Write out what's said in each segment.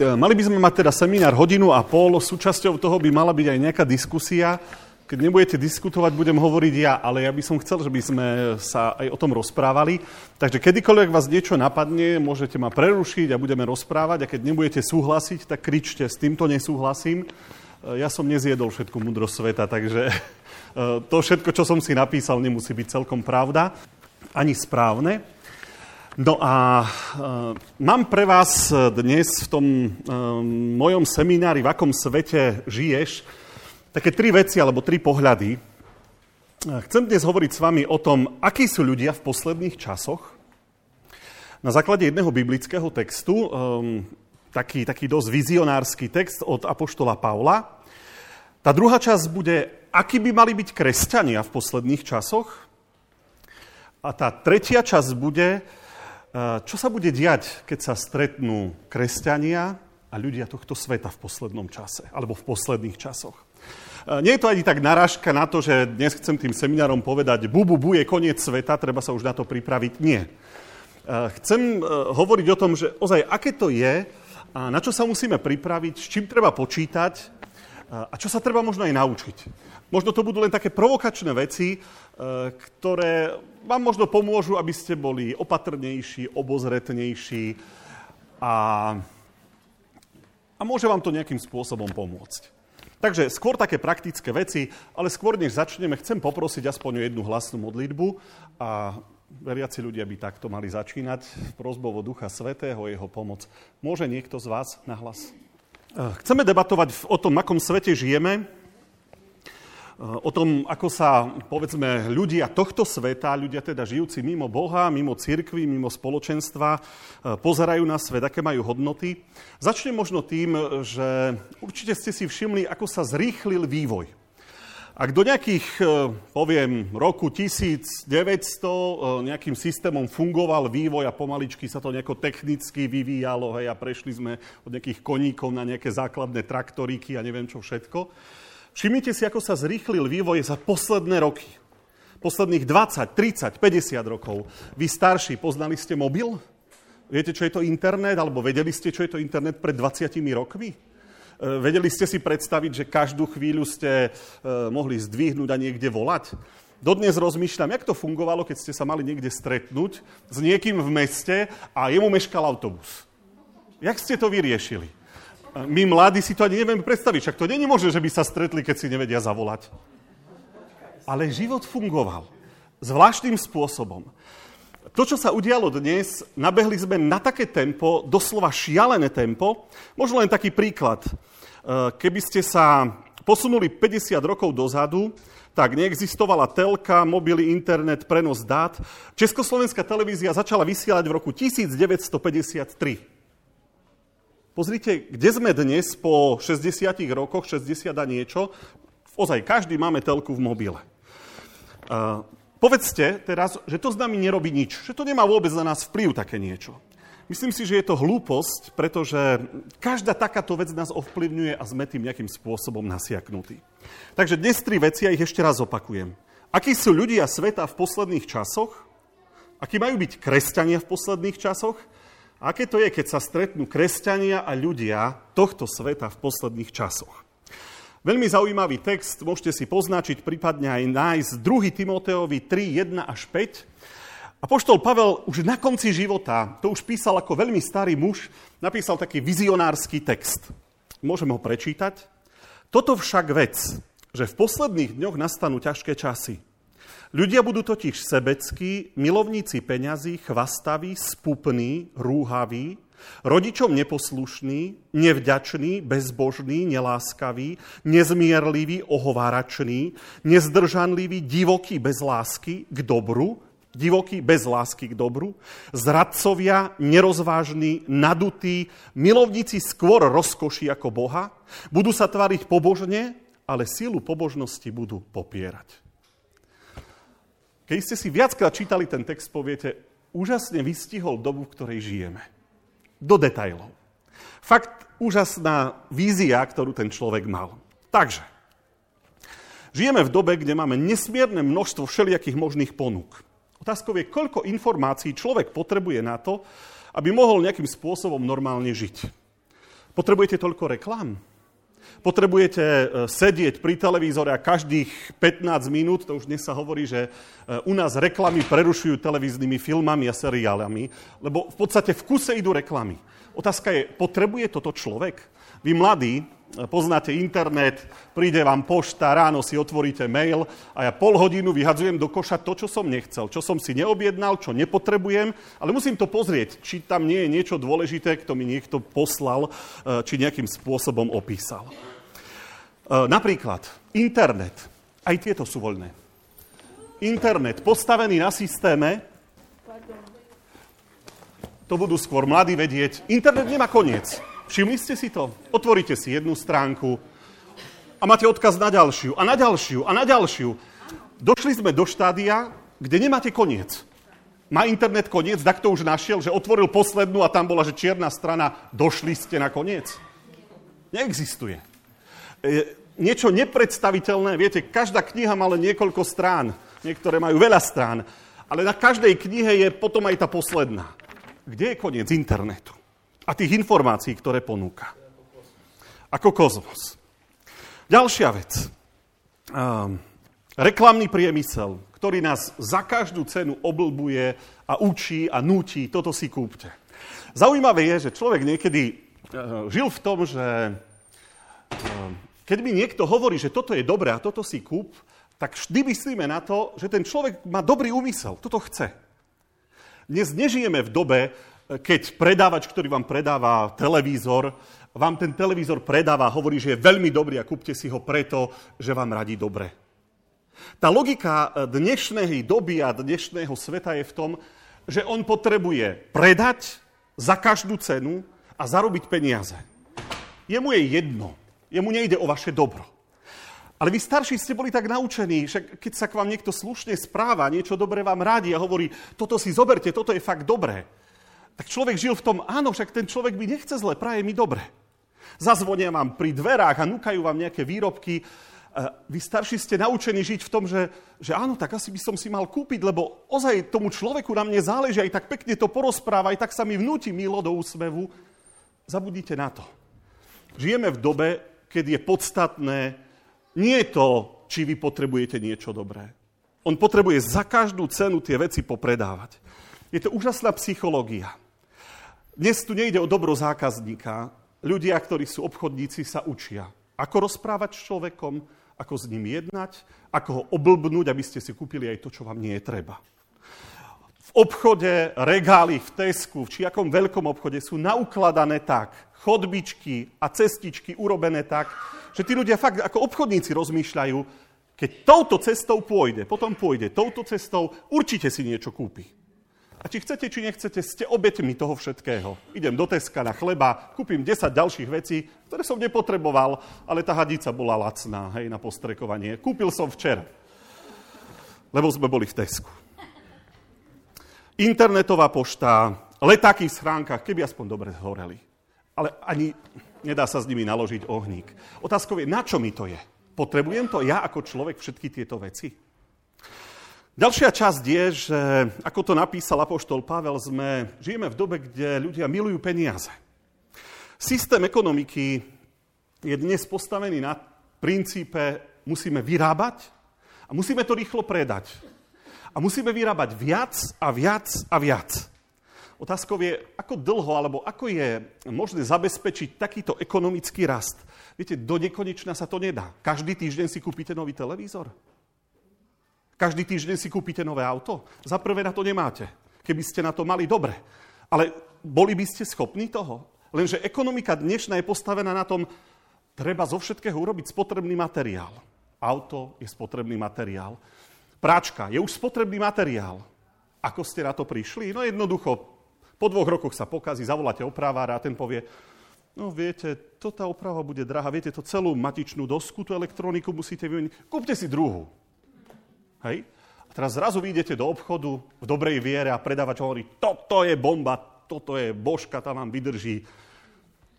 mali by sme mať teda seminár hodinu a pol, súčasťou toho by mala byť aj nejaká diskusia. Keď nebudete diskutovať, budem hovoriť ja, ale ja by som chcel, že by sme sa aj o tom rozprávali. Takže kedykoľvek vás niečo napadne, môžete ma prerušiť a budeme rozprávať a keď nebudete súhlasiť, tak kričte, s týmto nesúhlasím. E, ja som nezjedol všetku múdrosť sveta, takže e, to všetko, čo som si napísal, nemusí byť celkom pravda, ani správne. No a e, mám pre vás dnes v tom e, mojom seminári, v akom svete žiješ, také tri veci alebo tri pohľady. Chcem dnes hovoriť s vami o tom, akí sú ľudia v posledných časoch. Na základe jedného biblického textu, um, taký, taký dosť vizionársky text od Apoštola Pavla. Tá druhá časť bude, akí by mali byť kresťania v posledných časoch. A tá tretia časť bude, čo sa bude diať, keď sa stretnú kresťania a ľudia tohto sveta v poslednom čase, alebo v posledných časoch. E, nie je to ani tak narážka na to, že dnes chcem tým seminárom povedať, bu, bu, bu je koniec sveta, treba sa už na to pripraviť. Nie. E, chcem e, hovoriť o tom, že ozaj, aké to je, a na čo sa musíme pripraviť, s čím treba počítať a čo sa treba možno aj naučiť. Možno to budú len také provokačné veci, ktoré vám možno pomôžu, aby ste boli opatrnejší, obozretnejší a, a môže vám to nejakým spôsobom pomôcť. Takže skôr také praktické veci, ale skôr než začneme, chcem poprosiť aspoň o jednu hlasnú modlitbu a veriaci ľudia by takto mali začínať prozbovo Ducha Svetého, jeho pomoc. Môže niekto z vás na hlas? Chceme debatovať o tom, akom svete žijeme, o tom, ako sa, povedzme, ľudia tohto sveta, ľudia teda žijúci mimo Boha, mimo cirkvy, mimo spoločenstva, e, pozerajú na svet, aké majú hodnoty. Začnem možno tým, že určite ste si všimli, ako sa zrýchlil vývoj. Ak do nejakých, e, poviem, roku 1900 e, nejakým systémom fungoval vývoj a pomaličky sa to nejako technicky vyvíjalo, hej, a prešli sme od nejakých koníkov na nejaké základné traktoríky a neviem čo všetko, Všimnite si, ako sa zrýchlil vývoj za posledné roky. Posledných 20, 30, 50 rokov. Vy starší, poznali ste mobil? Viete, čo je to internet? Alebo vedeli ste, čo je to internet pred 20 rokmi? E, vedeli ste si predstaviť, že každú chvíľu ste e, mohli zdvihnúť a niekde volať? Dodnes rozmýšľam, jak to fungovalo, keď ste sa mali niekde stretnúť s niekým v meste a jemu meškal autobus. Jak ste to vyriešili? My mladí si to ani nevieme predstaviť. Však to není možné, že by sa stretli, keď si nevedia zavolať. Ale život fungoval zvláštnym spôsobom. To, čo sa udialo dnes, nabehli sme na také tempo, doslova šialené tempo. Možno len taký príklad. E, keby ste sa posunuli 50 rokov dozadu, tak neexistovala telka, mobily, internet, prenos dát. Československá televízia začala vysielať v roku 1953. Pozrite, kde sme dnes po 60 rokoch, 60 a niečo. Ozaj, každý máme telku v mobile. Uh, povedzte teraz, že to s nami nerobí nič, že to nemá vôbec na nás vplyv také niečo. Myslím si, že je to hlúposť, pretože každá takáto vec nás ovplyvňuje a sme tým nejakým spôsobom nasiaknutí. Takže dnes tri veci a ich ešte raz opakujem. Akí sú ľudia sveta v posledných časoch? Akí majú byť kresťania v posledných časoch? Aké to je, keď sa stretnú kresťania a ľudia tohto sveta v posledných časoch? Veľmi zaujímavý text, môžete si poznačiť, prípadne aj nájsť 2. Timoteovi 3, 1 až 5. A poštol Pavel už na konci života, to už písal ako veľmi starý muž, napísal taký vizionársky text. Môžem ho prečítať? Toto však vec, že v posledných dňoch nastanú ťažké časy. Ľudia budú totiž sebeckí, milovníci peňazí, chvastaví, spupní, rúhaví, rodičom neposlušní, nevďační, bezbožní, neláskaví, nezmierliví, ohovárační, nezdržanliví, divokí bez lásky k dobru, divokí bez lásky k dobru, zradcovia, nerozvážni, nadutí, milovníci skôr rozkoší ako Boha, budú sa tváriť pobožne, ale sílu pobožnosti budú popierať. Keď ste si viackrát čítali ten text, poviete, úžasne vystihol dobu, v ktorej žijeme. Do detajlov. Fakt úžasná vízia, ktorú ten človek mal. Takže, žijeme v dobe, kde máme nesmierne množstvo všelijakých možných ponúk. Otázkou je, koľko informácií človek potrebuje na to, aby mohol nejakým spôsobom normálne žiť. Potrebujete toľko reklám? Potrebujete e, sedieť pri televízore a každých 15 minút, to už dnes sa hovorí, že e, u nás reklamy prerušujú televíznymi filmami a seriálami, lebo v podstate v kuse idú reklamy. Otázka je, potrebuje toto človek? Vy mladí, poznáte internet, príde vám pošta, ráno si otvoríte mail a ja pol hodinu vyhadzujem do koša to, čo som nechcel, čo som si neobjednal, čo nepotrebujem, ale musím to pozrieť, či tam nie je niečo dôležité, kto mi niekto poslal, e, či nejakým spôsobom opísal. E, napríklad internet, aj tieto sú voľné. Internet postavený na systéme, to budú skôr mladí vedieť, internet nemá koniec. Všimli ste si to? Otvoríte si jednu stránku a máte odkaz na ďalšiu a na ďalšiu a na ďalšiu. Došli sme do štádia, kde nemáte koniec. Má internet koniec, tak to už našiel, že otvoril poslednú a tam bola, že čierna strana, došli ste na koniec. Neexistuje. Je niečo nepredstaviteľné, viete, každá kniha má len niekoľko strán, niektoré majú veľa strán, ale na každej knihe je potom aj tá posledná. Kde je koniec internetu? A tých informácií, ktoré ponúka. Ako kozmos. Ďalšia vec. Um, reklamný priemysel, ktorý nás za každú cenu oblbuje a učí a nutí, toto si kúpte. Zaujímavé je, že človek niekedy uh, žil v tom, že uh, keď mi niekto hovorí, že toto je dobré a toto si kúp, tak vždy myslíme na to, že ten človek má dobrý úmysel, toto chce. Dnes nežijeme v dobe, keď predávač, ktorý vám predáva televízor, vám ten televízor predáva, hovorí, že je veľmi dobrý a kúpte si ho preto, že vám radí dobre. Tá logika dnešnej doby a dnešného sveta je v tom, že on potrebuje predať za každú cenu a zarobiť peniaze. Jemu je jedno. Jemu nejde o vaše dobro. Ale vy starší ste boli tak naučení, že keď sa k vám niekto slušne správa, niečo dobre vám radí a hovorí, toto si zoberte, toto je fakt dobré, tak človek žil v tom, áno, však ten človek mi nechce zle, praje mi dobre. Zazvonia vám pri dverách a núkajú vám nejaké výrobky. Vy starší ste naučení žiť v tom, že, že áno, tak asi by som si mal kúpiť, lebo ozaj tomu človeku na mne záleží, aj tak pekne to porozpráva, aj tak sa mi vnúti milo do úsmevu. Zabudnite na to. Žijeme v dobe, keď je podstatné nie to, či vy potrebujete niečo dobré. On potrebuje za každú cenu tie veci popredávať. Je to úžasná psychológia. Dnes tu nejde o dobro zákazníka. Ľudia, ktorí sú obchodníci, sa učia, ako rozprávať s človekom, ako s ním jednať, ako ho oblbnúť, aby ste si kúpili aj to, čo vám nie je treba. V obchode, regály v Tesku, v čiakom veľkom obchode sú naukladané tak, chodbičky a cestičky urobené tak, že tí ľudia fakt ako obchodníci rozmýšľajú, keď touto cestou pôjde, potom pôjde touto cestou, určite si niečo kúpi. A či chcete, či nechcete, ste obetmi toho všetkého. Idem do Teska na chleba, kúpim 10 ďalších vecí, ktoré som nepotreboval, ale tá hadica bola lacná, hej, na postrekovanie. Kúpil som včera, lebo sme boli v Tesku. Internetová pošta, letáky v schránkach, keby aspoň dobre zhoreli. Ale ani nedá sa s nimi naložiť ohník. Otázkou je, na čo mi to je? Potrebujem to ja ako človek všetky tieto veci? Ďalšia časť je, že ako to napísal apoštol Pavel, sme, žijeme v dobe, kde ľudia milujú peniaze. Systém ekonomiky je dnes postavený na princípe musíme vyrábať a musíme to rýchlo predať. A musíme vyrábať viac a viac a viac. Otázkou je, ako dlho alebo ako je možné zabezpečiť takýto ekonomický rast. Viete, do nekonečna sa to nedá. Každý týždeň si kúpite nový televízor. Každý týždeň si kúpite nové auto? Za prvé na to nemáte. Keby ste na to mali dobre. Ale boli by ste schopní toho? Lenže ekonomika dnešná je postavená na tom, treba zo všetkého urobiť spotrebný materiál. Auto je spotrebný materiál. Práčka je už spotrebný materiál. Ako ste na to prišli? No jednoducho, po dvoch rokoch sa pokazí, zavoláte opravára a ten povie, no viete, to tá oprava bude drahá, viete, to celú matičnú dosku, tú elektroniku musíte vymeniť, kúpte si druhú. Hej? A teraz zrazu vyjdete do obchodu v dobrej viere a predávač hovorí, toto je bomba, toto je božka, tam vám vydrží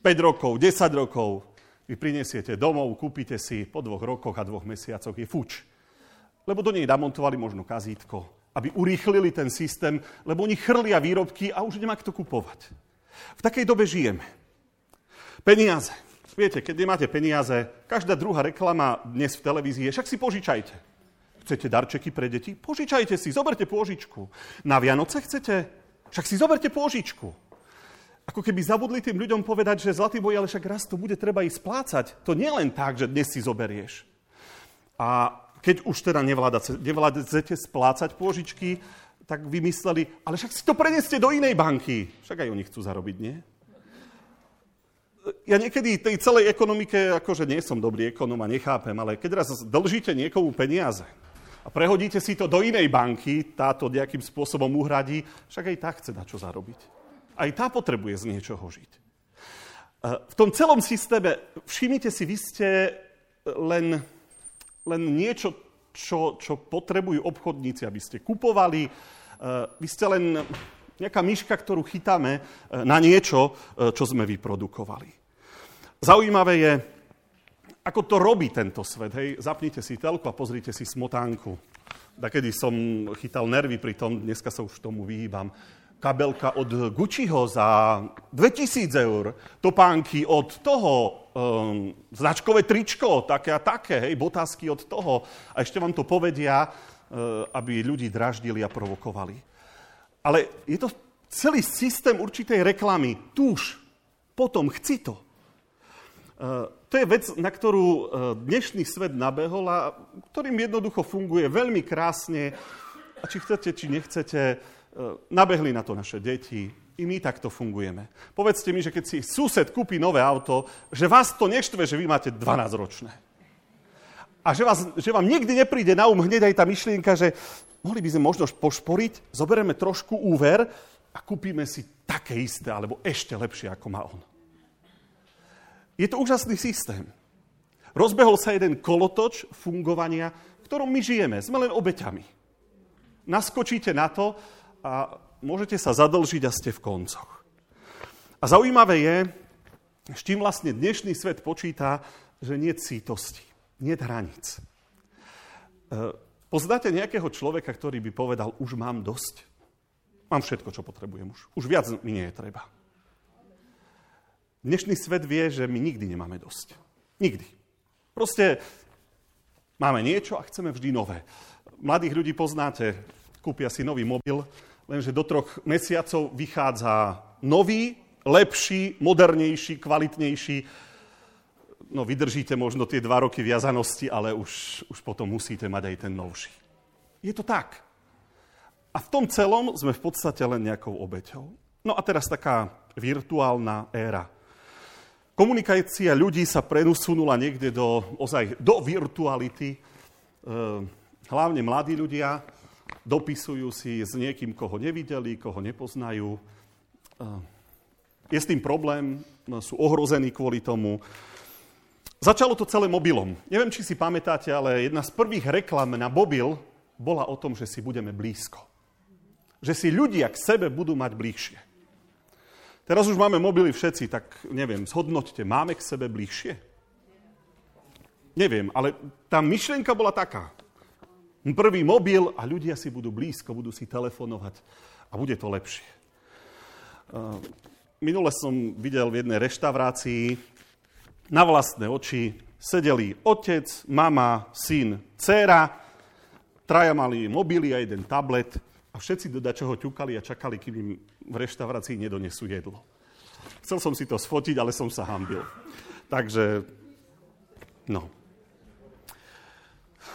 5 rokov, 10 rokov. Vy prinesiete domov, kúpite si, po dvoch rokoch a dvoch mesiacoch je fuč. Lebo do nej namontovali možno kazítko, aby urýchlili ten systém, lebo oni chrlia výrobky a už nemá kto kupovať. V takej dobe žijeme. Peniaze. Viete, keď nemáte peniaze, každá druhá reklama dnes v televízii je, však si požičajte. Chcete darčeky pre deti? Požičajte si, zoberte pôžičku. Na Vianoce chcete? Však si zoberte pôžičku. Ako keby zabudli tým ľuďom povedať, že zlatý boj, ale však raz to bude treba ísť splácať. To nie len tak, že dnes si zoberieš. A keď už teda nevládzete splácať pôžičky, tak vymysleli, ale však si to preneste do inej banky. Však aj oni chcú zarobiť, nie? ja niekedy tej celej ekonomike, akože nie som dobrý ekonom a nechápem, ale keď raz dlžíte niekomu peniaze a prehodíte si to do inej banky, táto nejakým spôsobom uhradí, však aj tá chce na čo zarobiť. Aj tá potrebuje z niečoho žiť. E, v tom celom systéme, všimnite si, vy ste len, len niečo, čo, čo potrebujú obchodníci, aby ste kupovali. E, vy ste len nejaká myška, ktorú chytáme e, na niečo, čo sme vyprodukovali. Zaujímavé je, ako to robí tento svet. Hej, zapnite si telku a pozrite si smotánku. kedy som chytal nervy pri tom, dneska sa už tomu vyhýbam. Kabelka od Gucciho za 2000 eur, topánky od toho, um, značkové tričko, také a také, hej, botázky od toho. A ešte vám to povedia, uh, aby ľudí draždili a provokovali. Ale je to celý systém určitej reklamy. Tuž, potom chci to. To je vec, na ktorú e, dnešný svet nabehol a ktorým jednoducho funguje veľmi krásne. A či chcete, či nechcete, e, nabehli na to naše deti. I my takto fungujeme. Povedzte mi, že keď si sused kúpi nové auto, že vás to neštve, že vy máte 12-ročné. A že, vás, že vám nikdy nepríde na um hneď aj tá myšlienka, že mohli by sme možno pošporiť, zoberieme trošku úver a kúpime si také isté, alebo ešte lepšie, ako má on. Je to úžasný systém. Rozbehol sa jeden kolotoč fungovania, v ktorom my žijeme. Sme len obeťami. Naskočíte na to a môžete sa zadlžiť a ste v koncoch. A zaujímavé je, s čím vlastne dnešný svet počíta, že nie cítosti, nie hraníc. E, poznáte nejakého človeka, ktorý by povedal, už mám dosť? Mám všetko, čo potrebujem už. Už viac mi nie je treba. Dnešný svet vie, že my nikdy nemáme dosť. Nikdy. Proste máme niečo a chceme vždy nové. Mladých ľudí poznáte, kúpia si nový mobil, lenže do troch mesiacov vychádza nový, lepší, modernejší, kvalitnejší. No vydržíte možno tie dva roky viazanosti, ale už, už potom musíte mať aj ten novší. Je to tak. A v tom celom sme v podstate len nejakou obeťou. No a teraz taká virtuálna éra. Komunikácia ľudí sa prenusunula niekde do, ozaj, do virtuality. E, hlavne mladí ľudia dopisujú si s niekým, koho nevideli, koho nepoznajú. E, je s tým problém, no, sú ohrození kvôli tomu. Začalo to celé mobilom. Neviem, či si pamätáte, ale jedna z prvých reklam na mobil bola o tom, že si budeme blízko. Že si ľudia k sebe budú mať bližšie. Teraz už máme mobily všetci, tak neviem, zhodnoťte, máme k sebe bližšie? Neviem, ale tá myšlienka bola taká. Prvý mobil a ľudia si budú blízko, budú si telefonovať a bude to lepšie. Minule som videl v jednej reštaurácii na vlastné oči sedeli otec, mama, syn, dcéra, traja mali mobily a jeden tablet a všetci do čoho ťukali a čakali, kým im v reštaurácii nedonesú jedlo. Chcel som si to sfotiť, ale som sa hambil. Takže, no.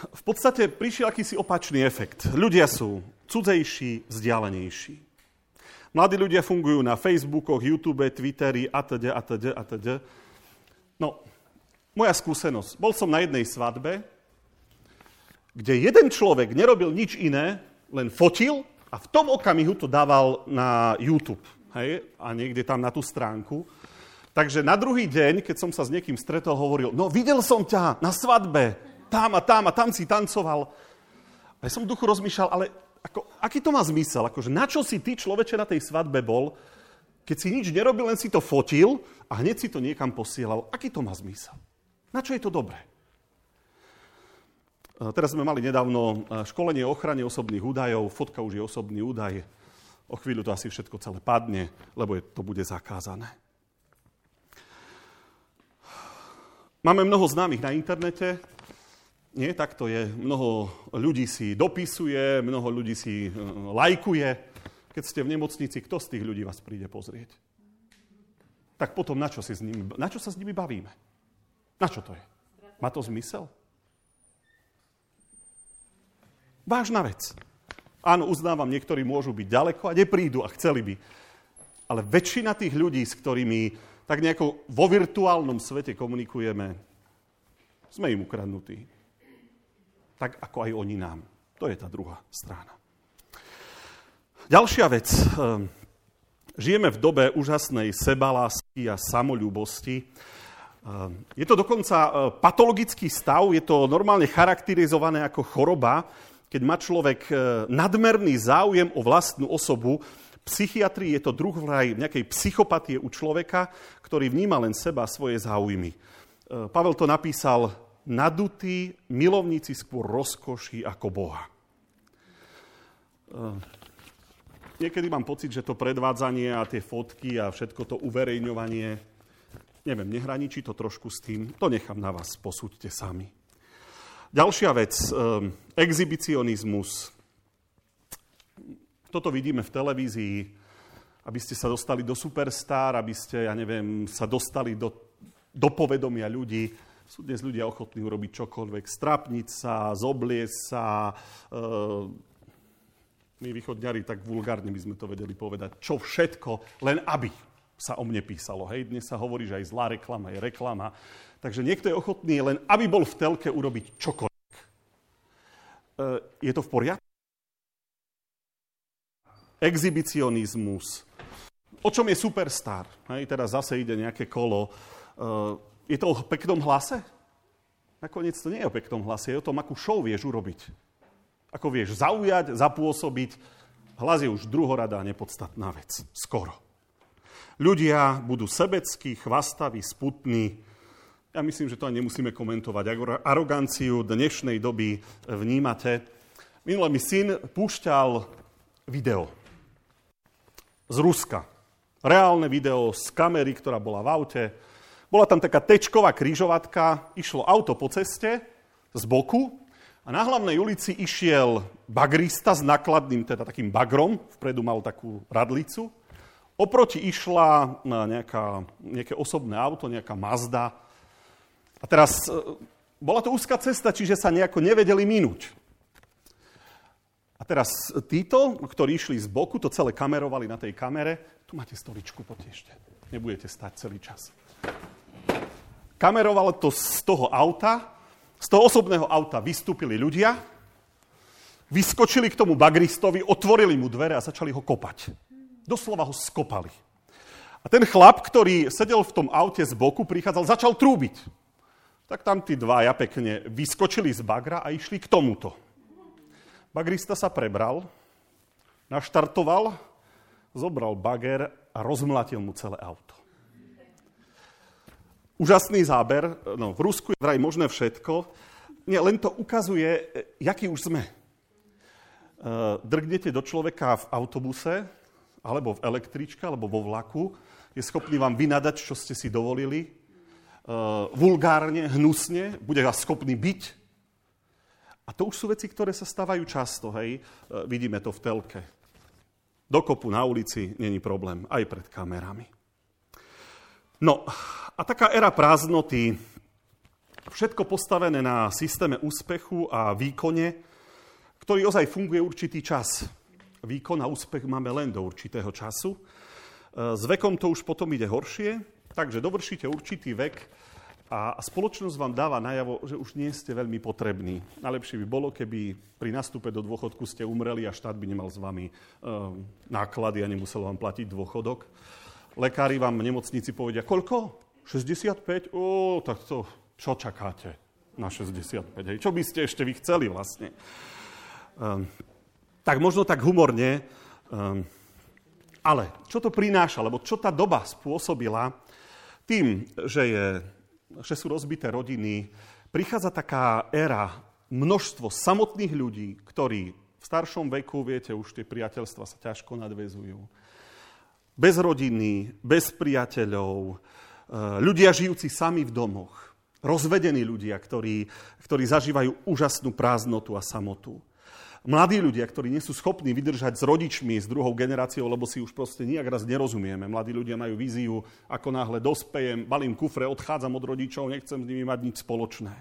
V podstate prišiel akýsi opačný efekt. Ľudia sú cudzejší, vzdialenejší. Mladí ľudia fungujú na Facebookoch, YouTube, Twitteri, atď, atď, atď. No, moja skúsenosť. Bol som na jednej svadbe, kde jeden človek nerobil nič iné, len fotil a v tom okamihu to dával na YouTube, hej, a niekde tam na tú stránku. Takže na druhý deň, keď som sa s niekým stretol, hovoril, no videl som ťa na svadbe, tam a tam a tam si tancoval. A ja som v duchu rozmýšľal, ale ako, aký to má zmysel? Akože na čo si ty človeče na tej svadbe bol, keď si nič nerobil, len si to fotil a hneď si to niekam posielal? Aký to má zmysel? Na čo je to dobré? Teraz sme mali nedávno školenie o ochrane osobných údajov. Fotka už je osobný údaj. O chvíľu to asi všetko celé padne, lebo je, to bude zakázané. Máme mnoho známych na internete, nie, tak to je. Mnoho ľudí si dopisuje, mnoho ľudí si uh, lajkuje. Keď ste v nemocnici, kto z tých ľudí vás príde pozrieť? Tak potom na čo, si s nimi, na čo sa s nimi bavíme? Na čo to je? Má to zmysel? Vážna vec. Áno, uznávam, niektorí môžu byť ďaleko a neprídu a chceli by. Ale väčšina tých ľudí, s ktorými tak nejako vo virtuálnom svete komunikujeme, sme im ukradnutí. Tak ako aj oni nám. To je tá druhá strana. Ďalšia vec. Ehm, žijeme v dobe úžasnej sebalásky a samolúbosti. Ehm, je to dokonca e, patologický stav, je to normálne charakterizované ako choroba, keď má človek e, nadmerný záujem o vlastnú osobu, psychiatrii je to druh vraj nejakej psychopatie u človeka, ktorý vníma len seba svoje záujmy. E, Pavel to napísal, nadutí milovníci skôr rozkoší ako Boha. E, niekedy mám pocit, že to predvádzanie a tie fotky a všetko to uverejňovanie, neviem, nehraničí to trošku s tým, to nechám na vás, posúďte sami. Ďalšia vec, exhibicionizmus, toto vidíme v televízii, aby ste sa dostali do superstar, aby ste, ja neviem, sa dostali do, do povedomia ľudí. Sú dnes ľudia ochotní urobiť čokoľvek, strapniť sa, zobliesť sa. E, my východňari tak vulgárne by sme to vedeli povedať. Čo všetko, len aby sa o mne písalo. Hej, dnes sa hovorí, že aj zlá reklama je reklama. Takže niekto je ochotný len, aby bol v telke urobiť čokoľvek. E, je to v poriadku? exhibicionizmus. O čom je superstar? Hej, teraz zase ide nejaké kolo. Uh, je to o peknom hlase? Nakoniec to nie je o peknom hlase, je o tom, akú show vieš urobiť. Ako vieš zaujať, zapôsobiť. Hlas je už druhoradá nepodstatná vec. Skoro. Ľudia budú sebeckí, chvastaví, sputní. Ja myslím, že to ani nemusíme komentovať. Aroganciu dnešnej doby vnímate. Minule mi syn púšťal video z Ruska. Reálne video z kamery, ktorá bola v aute. Bola tam taká tečková krížovatka, išlo auto po ceste z boku a na hlavnej ulici išiel bagrista s nakladným, teda takým bagrom, vpredu mal takú radlicu. Oproti išla nejaká, nejaké osobné auto, nejaká Mazda. A teraz e, bola to úzka cesta, čiže sa nejako nevedeli minúť. A teraz títo, ktorí išli z boku, to celé kamerovali na tej kamere. Tu máte stoličku, potiešte. Nebudete stať celý čas. Kamerovalo to z toho auta. Z toho osobného auta vystúpili ľudia, vyskočili k tomu bagristovi, otvorili mu dvere a začali ho kopať. Doslova ho skopali. A ten chlap, ktorý sedel v tom aute z boku, prichádzal, začal trúbiť. Tak tam tí dvaja pekne vyskočili z bagra a išli k tomuto. Bagrista sa prebral, naštartoval, zobral bager a rozmlatil mu celé auto. Úžasný záber. No, v Rusku je vraj možné všetko. Nie, len to ukazuje, jaký už sme. E, drgnete do človeka v autobuse, alebo v električke, alebo vo vlaku, je schopný vám vynadať, čo ste si dovolili, e, vulgárne, hnusne, bude vás schopný byť, a to už sú veci, ktoré sa stávajú často, hej. E, vidíme to v telke. Dokopu na ulici není problém, aj pred kamerami. No a taká era prázdnoty, všetko postavené na systéme úspechu a výkone, ktorý ozaj funguje určitý čas. Výkon a úspech máme len do určitého času. E, s vekom to už potom ide horšie, takže dovršíte určitý vek, a spoločnosť vám dáva najavo, že už nie ste veľmi potrební. Najlepšie by bolo, keby pri nastupe do dôchodku ste umreli a štát by nemal s vami e, náklady a nemusel vám platiť dôchodok. Lekári vám v nemocnici povedia, koľko? 65? Ó, tak to, čo čakáte na 65? Hej? Čo by ste ešte vy chceli vlastne? Um, tak možno tak humorne, um, ale čo to prináša, lebo čo tá doba spôsobila tým, že je že sú rozbité rodiny, prichádza taká éra, množstvo samotných ľudí, ktorí v staršom veku, viete, už tie priateľstva sa ťažko nadvezujú. Bez rodiny, bez priateľov, e, ľudia žijúci sami v domoch. rozvedení ľudia, ktorí, ktorí zažívajú úžasnú prázdnotu a samotu. Mladí ľudia, ktorí nie sú schopní vydržať s rodičmi, s druhou generáciou, lebo si už proste nijak raz nerozumieme. Mladí ľudia majú víziu, ako náhle dospejem, balím kufre, odchádzam od rodičov, nechcem s nimi mať nič spoločné.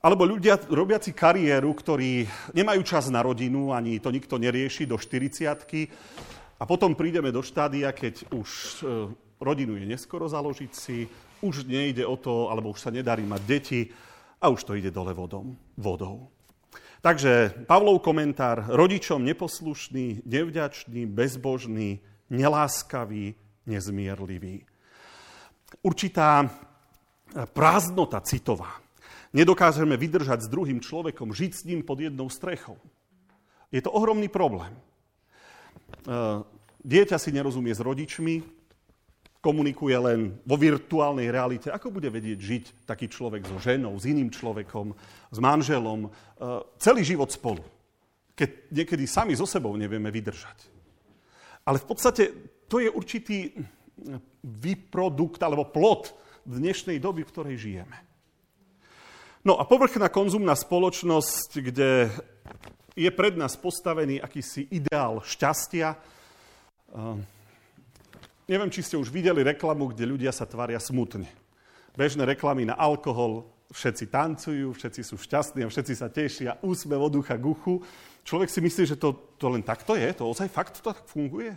Alebo ľudia robiaci kariéru, ktorí nemajú čas na rodinu, ani to nikto nerieši do 40 a potom prídeme do štádia, keď už e, rodinu je neskoro založiť si, už nejde o to, alebo už sa nedarí mať deti a už to ide dole vodom, vodou. Takže Pavlov komentár, rodičom neposlušný, nevďačný, bezbožný, neláskavý, nezmierlivý. Určitá prázdnota citová nedokážeme vydržať s druhým človekom, žiť s ním pod jednou strechou. Je to ohromný problém. E, dieťa si nerozumie s rodičmi, komunikuje len vo virtuálnej realite. Ako bude vedieť žiť taký človek so ženou, s iným človekom, s manželom, e, celý život spolu, keď niekedy sami so sebou nevieme vydržať. Ale v podstate to je určitý vyprodukt alebo plod dnešnej doby, v ktorej žijeme. No a povrchná konzumná spoločnosť, kde je pred nás postavený akýsi ideál šťastia. Neviem, či ste už videli reklamu, kde ľudia sa tvária smutne. Bežné reklamy na alkohol, všetci tancujú, všetci sú šťastní a všetci sa tešia, úsmev od ducha k uchu. Človek si myslí, že to, to len takto je, to ozaj fakt to tak funguje?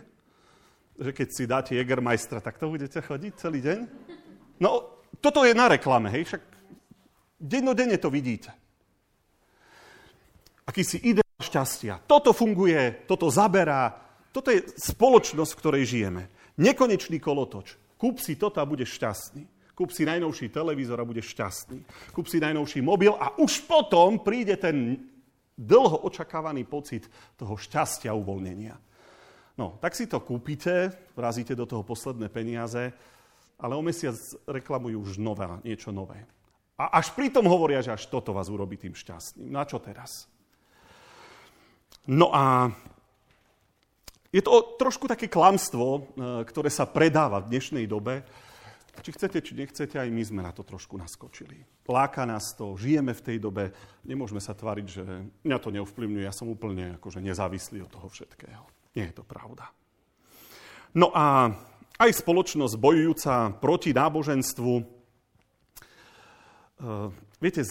Že keď si dáte Jägermeistra, tak to budete chodiť celý deň? No, toto je na reklame, hej, však Dennodenne to vidíte. Akýsi ideál šťastia. Toto funguje, toto zaberá. Toto je spoločnosť, v ktorej žijeme. Nekonečný kolotoč. Kúp si toto a budeš šťastný. Kúp si najnovší televízor a budeš šťastný. Kúp si najnovší mobil a už potom príde ten dlho očakávaný pocit toho šťastia uvoľnenia. No, tak si to kúpite, vrazíte do toho posledné peniaze, ale o mesiac reklamujú už nové, niečo nové. A až pritom hovoria, že až toto vás urobí tým šťastným. Na čo teraz? No a je to trošku také klamstvo, e, ktoré sa predáva v dnešnej dobe. Či chcete, či nechcete, aj my sme na to trošku naskočili. Láka nás to, žijeme v tej dobe, nemôžeme sa tváriť, že mňa to neovplyvňuje, ja som úplne akože nezávislý od toho všetkého. Nie je to pravda. No a aj spoločnosť bojujúca proti náboženstvu Uh, viete,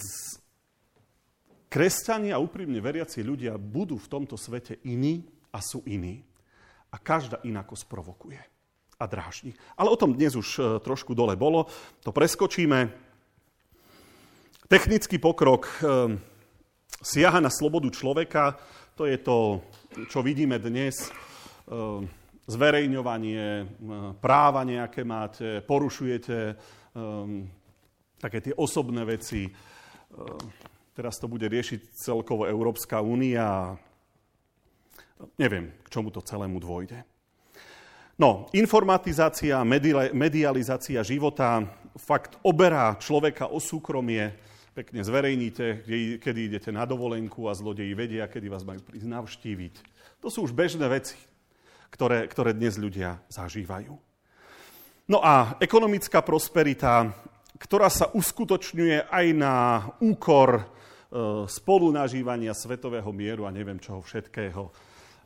kresťania a úprimne veriaci ľudia budú v tomto svete iní a sú iní. A každá inako sprovokuje a dráždi. Ale o tom dnes už uh, trošku dole bolo. To preskočíme. Technický pokrok uh, siaha na slobodu človeka. To je to, čo vidíme dnes. Zverejňovanie, práva nejaké máte, porušujete také tie osobné veci. E, teraz to bude riešiť celkovo Európska únia. Neviem, k čomu to celému dôjde. No, informatizácia, medializácia života fakt oberá človeka o súkromie. Pekne zverejníte, kedy idete na dovolenku a zlodeji vedia, kedy vás majú prísť navštíviť. To sú už bežné veci, ktoré, ktoré dnes ľudia zažívajú. No a ekonomická prosperita ktorá sa uskutočňuje aj na úkor e, spolunažívania svetového mieru a neviem čoho všetkého.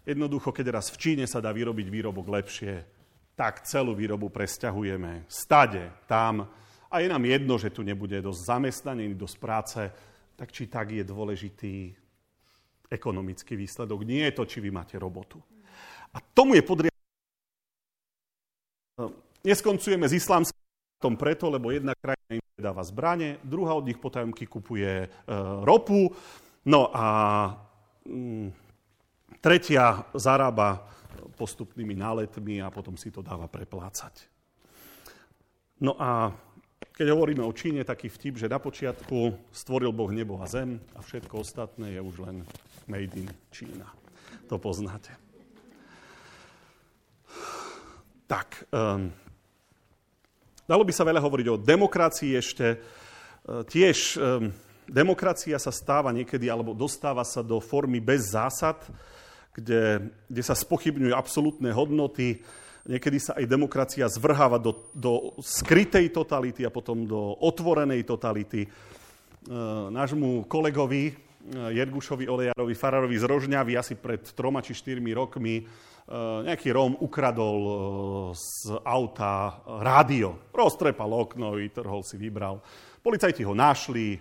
Jednoducho, keď raz v Číne sa dá vyrobiť výrobok lepšie, tak celú výrobu presťahujeme stade, tam. A je nám jedno, že tu nebude dosť zamestnaní, dosť práce, tak či tak je dôležitý ekonomický výsledok. Nie je to, či vy máte robotu. A tomu je podriadené. Neskoncujeme s islamským tom preto, lebo jedna krajina im dáva zbranie, druhá od nich potajomky kupuje e, ropu, no a mm, tretia zarába postupnými náletmi a potom si to dáva preplácať. No a keď hovoríme o Číne, taký vtip, že na počiatku stvoril Boh nebo a zem a všetko ostatné je už len made in Čína. To poznáte. Tak, um, Dalo by sa veľa hovoriť o demokracii ešte. E, tiež e, demokracia sa stáva niekedy, alebo dostáva sa do formy bez zásad, kde, kde sa spochybňujú absolútne hodnoty, Niekedy sa aj demokracia zvrháva do, do skrytej totality a potom do otvorenej totality. E, nášmu kolegovi e, Jergušovi Olejarovi, farárovi z Rožňavy asi pred troma či štyrmi rokmi e, nejaký Róm ukradol z auta rádio. Roztrepal okno, vytrhol si, vybral. Policajti ho našli,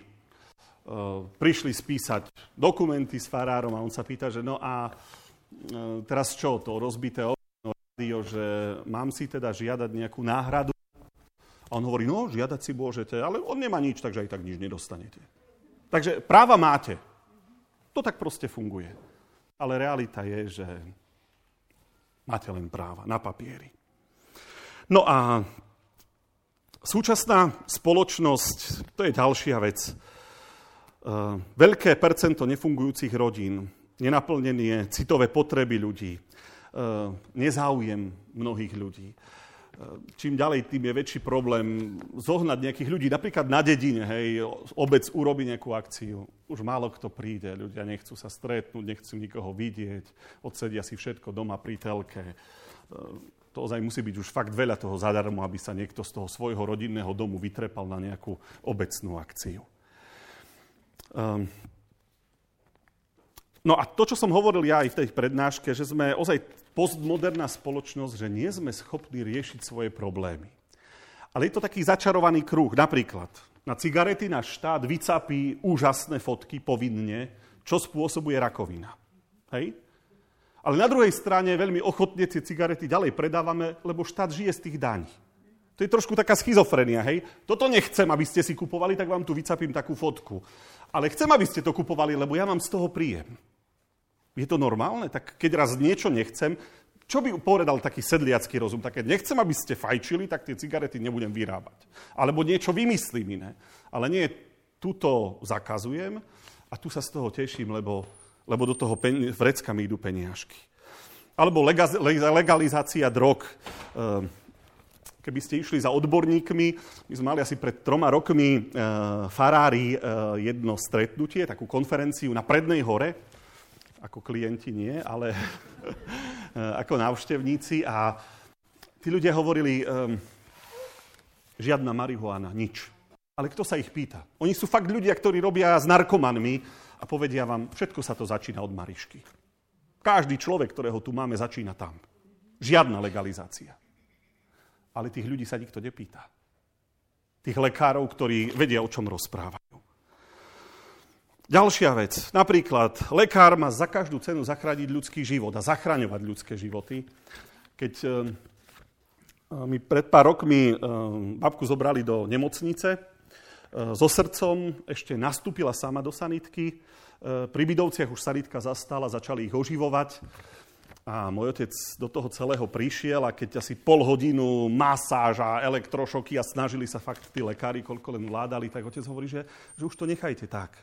prišli spísať dokumenty s farárom a on sa pýta, že no a teraz čo, to rozbité okno rádio, že mám si teda žiadať nejakú náhradu. A on hovorí, no, žiadať si môžete, ale on nemá nič, takže aj tak nič nedostanete. Takže práva máte. To tak proste funguje. Ale realita je, že máte len práva na papieri. No a súčasná spoločnosť, to je ďalšia vec. Uh, veľké percento nefungujúcich rodín, nenaplnenie citové potreby ľudí, Eh, nezáujem mnohých ľudí. Eh, čím ďalej, tým je väčší problém zohnať nejakých ľudí. Napríklad na dedine, hej, obec urobí nejakú akciu. Už málo kto príde, ľudia nechcú sa stretnúť, nechcú nikoho vidieť, odsedia si všetko doma pri telke. Eh, to ozaj musí byť už fakt veľa toho zadarmo, aby sa niekto z toho svojho rodinného domu vytrepal na nejakú obecnú akciu. Um, No a to, čo som hovoril ja aj v tej prednáške, že sme ozaj postmoderná spoločnosť, že nie sme schopní riešiť svoje problémy. Ale je to taký začarovaný kruh. Napríklad na cigarety náš štát vycapí úžasné fotky povinne, čo spôsobuje rakovina. Hej? Ale na druhej strane veľmi ochotne tie cigarety ďalej predávame, lebo štát žije z tých daní. To je trošku taká schizofrenia, hej? Toto nechcem, aby ste si kupovali, tak vám tu vycapím takú fotku. Ale chcem, aby ste to kupovali, lebo ja mám z toho príjem. Je to normálne? Tak keď raz niečo nechcem, čo by povedal taký sedliacký rozum? Tak keď nechcem, aby ste fajčili, tak tie cigarety nebudem vyrábať. Alebo niečo vymyslím iné. Ale nie, tuto zakazujem a tu sa z toho teším, lebo, lebo do toho pen, vrecka mi idú peniažky. Alebo legalizácia drog. Ehm, keby ste išli za odborníkmi, my sme mali asi pred troma rokmi farári jedno stretnutie, takú konferenciu na Prednej hore, ako klienti nie, ale ako návštevníci. A tí ľudia hovorili, um, žiadna marihuana, nič. Ale kto sa ich pýta? Oni sú fakt ľudia, ktorí robia s narkomanmi a povedia vám, všetko sa to začína od Marišky. Každý človek, ktorého tu máme, začína tam. Žiadna legalizácia. Ale tých ľudí sa nikto nepýta. Tých lekárov, ktorí vedia, o čom rozprávajú. Ďalšia vec. Napríklad, lekár má za každú cenu zachrániť ľudský život a zachraňovať ľudské životy. Keď e, mi pred pár rokmi e, babku zobrali do nemocnice so srdcom, ešte nastúpila sama do sanitky. Pri Bidovciach už sanitka zastala, začali ich oživovať. A môj otec do toho celého prišiel a keď asi pol hodinu masáž a elektrošoky a snažili sa fakt tí lekári, koľko len vládali, tak otec hovorí, že, že už to nechajte tak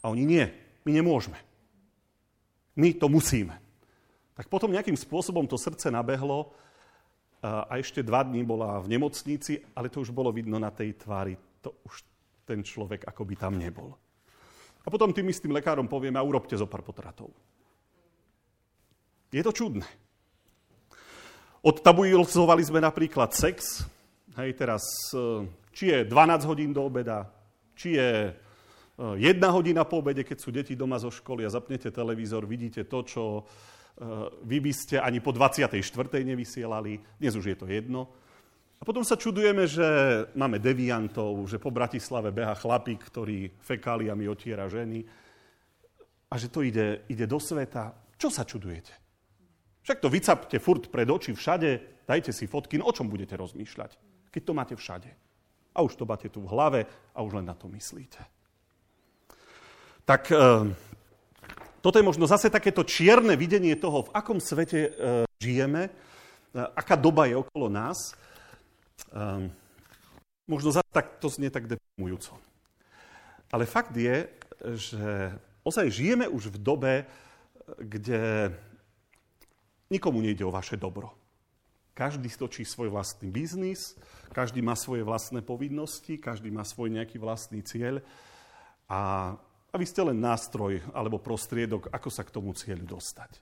a oni nie, my nemôžeme. My to musíme. Tak potom nejakým spôsobom to srdce nabehlo a ešte dva dní bola v nemocnici, ale to už bolo vidno na tej tvári. To už ten človek akoby tam nebol. A potom tým istým lekárom povieme, a urobte zo pár potratov. Je to čudné. Odtabuizovali sme napríklad sex. Hej, teraz, e, či je 12 hodín do obeda, či je jedna hodina po obede, keď sú deti doma zo školy a zapnete televízor, vidíte to, čo eh, vy by ste ani po 24. nevysielali. Dnes už je to jedno. A potom sa čudujeme, že máme deviantov, že po Bratislave beha chlapík, ktorý fekáliami otiera ženy a že to ide, ide do sveta. Čo sa čudujete? Však to vycapte furt pred oči všade, dajte si fotky, no o čom budete rozmýšľať, keď to máte všade. A už to máte tu v hlave a už len na to myslíte. Tak e, toto je možno zase takéto čierne videnie toho, v akom svete e, žijeme, e, aká doba je okolo nás. Možno zase tak to znie tak deprimujúco. Ale fakt je, že ozaj žijeme už v dobe, kde nikomu nejde o vaše dobro. Každý stočí svoj vlastný biznis, každý má svoje vlastné povinnosti, každý má svoj nejaký vlastný cieľ a a vy ste len nástroj alebo prostriedok, ako sa k tomu cieľu dostať.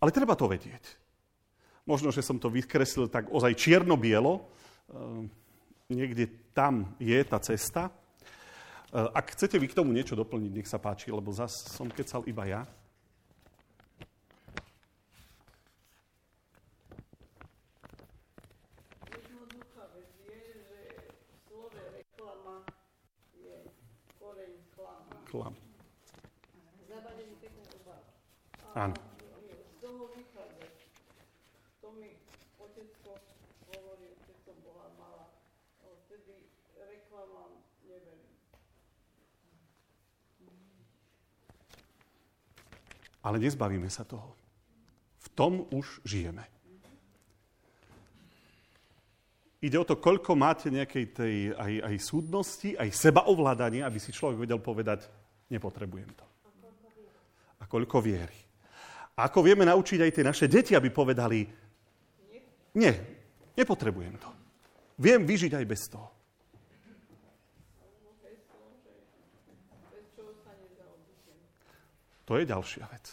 Ale treba to vedieť. Možno, že som to vykreslil tak ozaj čierno-bielo. Niekde tam je tá cesta. Ak chcete vy k tomu niečo doplniť, nech sa páči, lebo zase som kecal iba ja. Klam. Áno. Ale nezbavíme sa toho. V tom už žijeme. Ide o to, koľko máte nejakej tej aj, aj súdnosti, aj sebaovládania, aby si človek vedel povedať, nepotrebujem to. A koľko viery. A ako vieme naučiť aj tie naše deti, aby povedali, nie, nepotrebujem to. Viem vyžiť aj bez toho. To je ďalšia vec.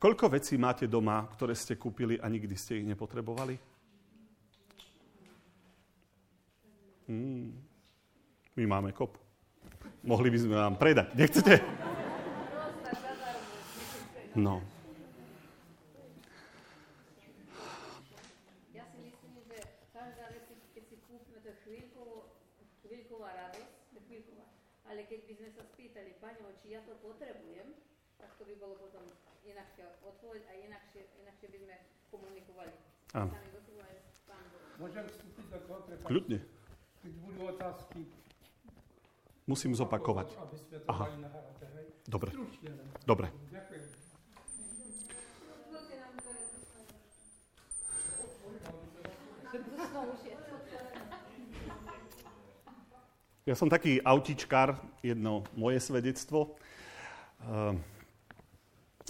Koľko vecí máte doma, ktoré ste kúpili a nikdy ste ich nepotrebovali? Hmm. My máme kop. Mohli by sme vám predať. Nechcete? No. Ja si myslím, že každá vec, keď si kúpime, to chvíľková radosť, chvíľková. Ale keď by sme sa spýtali, Pane, či ja to potrebujem, tak to by bolo potom inakšia odpoveď a inakšie, inakšie by sme komunikovali. Áno. Môžem vstúpiť do toho? Kľudne. Keď budú otázky, Musím zopakovať. Aha. Dobre. Dobre. Ja som taký autičkár, jedno moje svedectvo.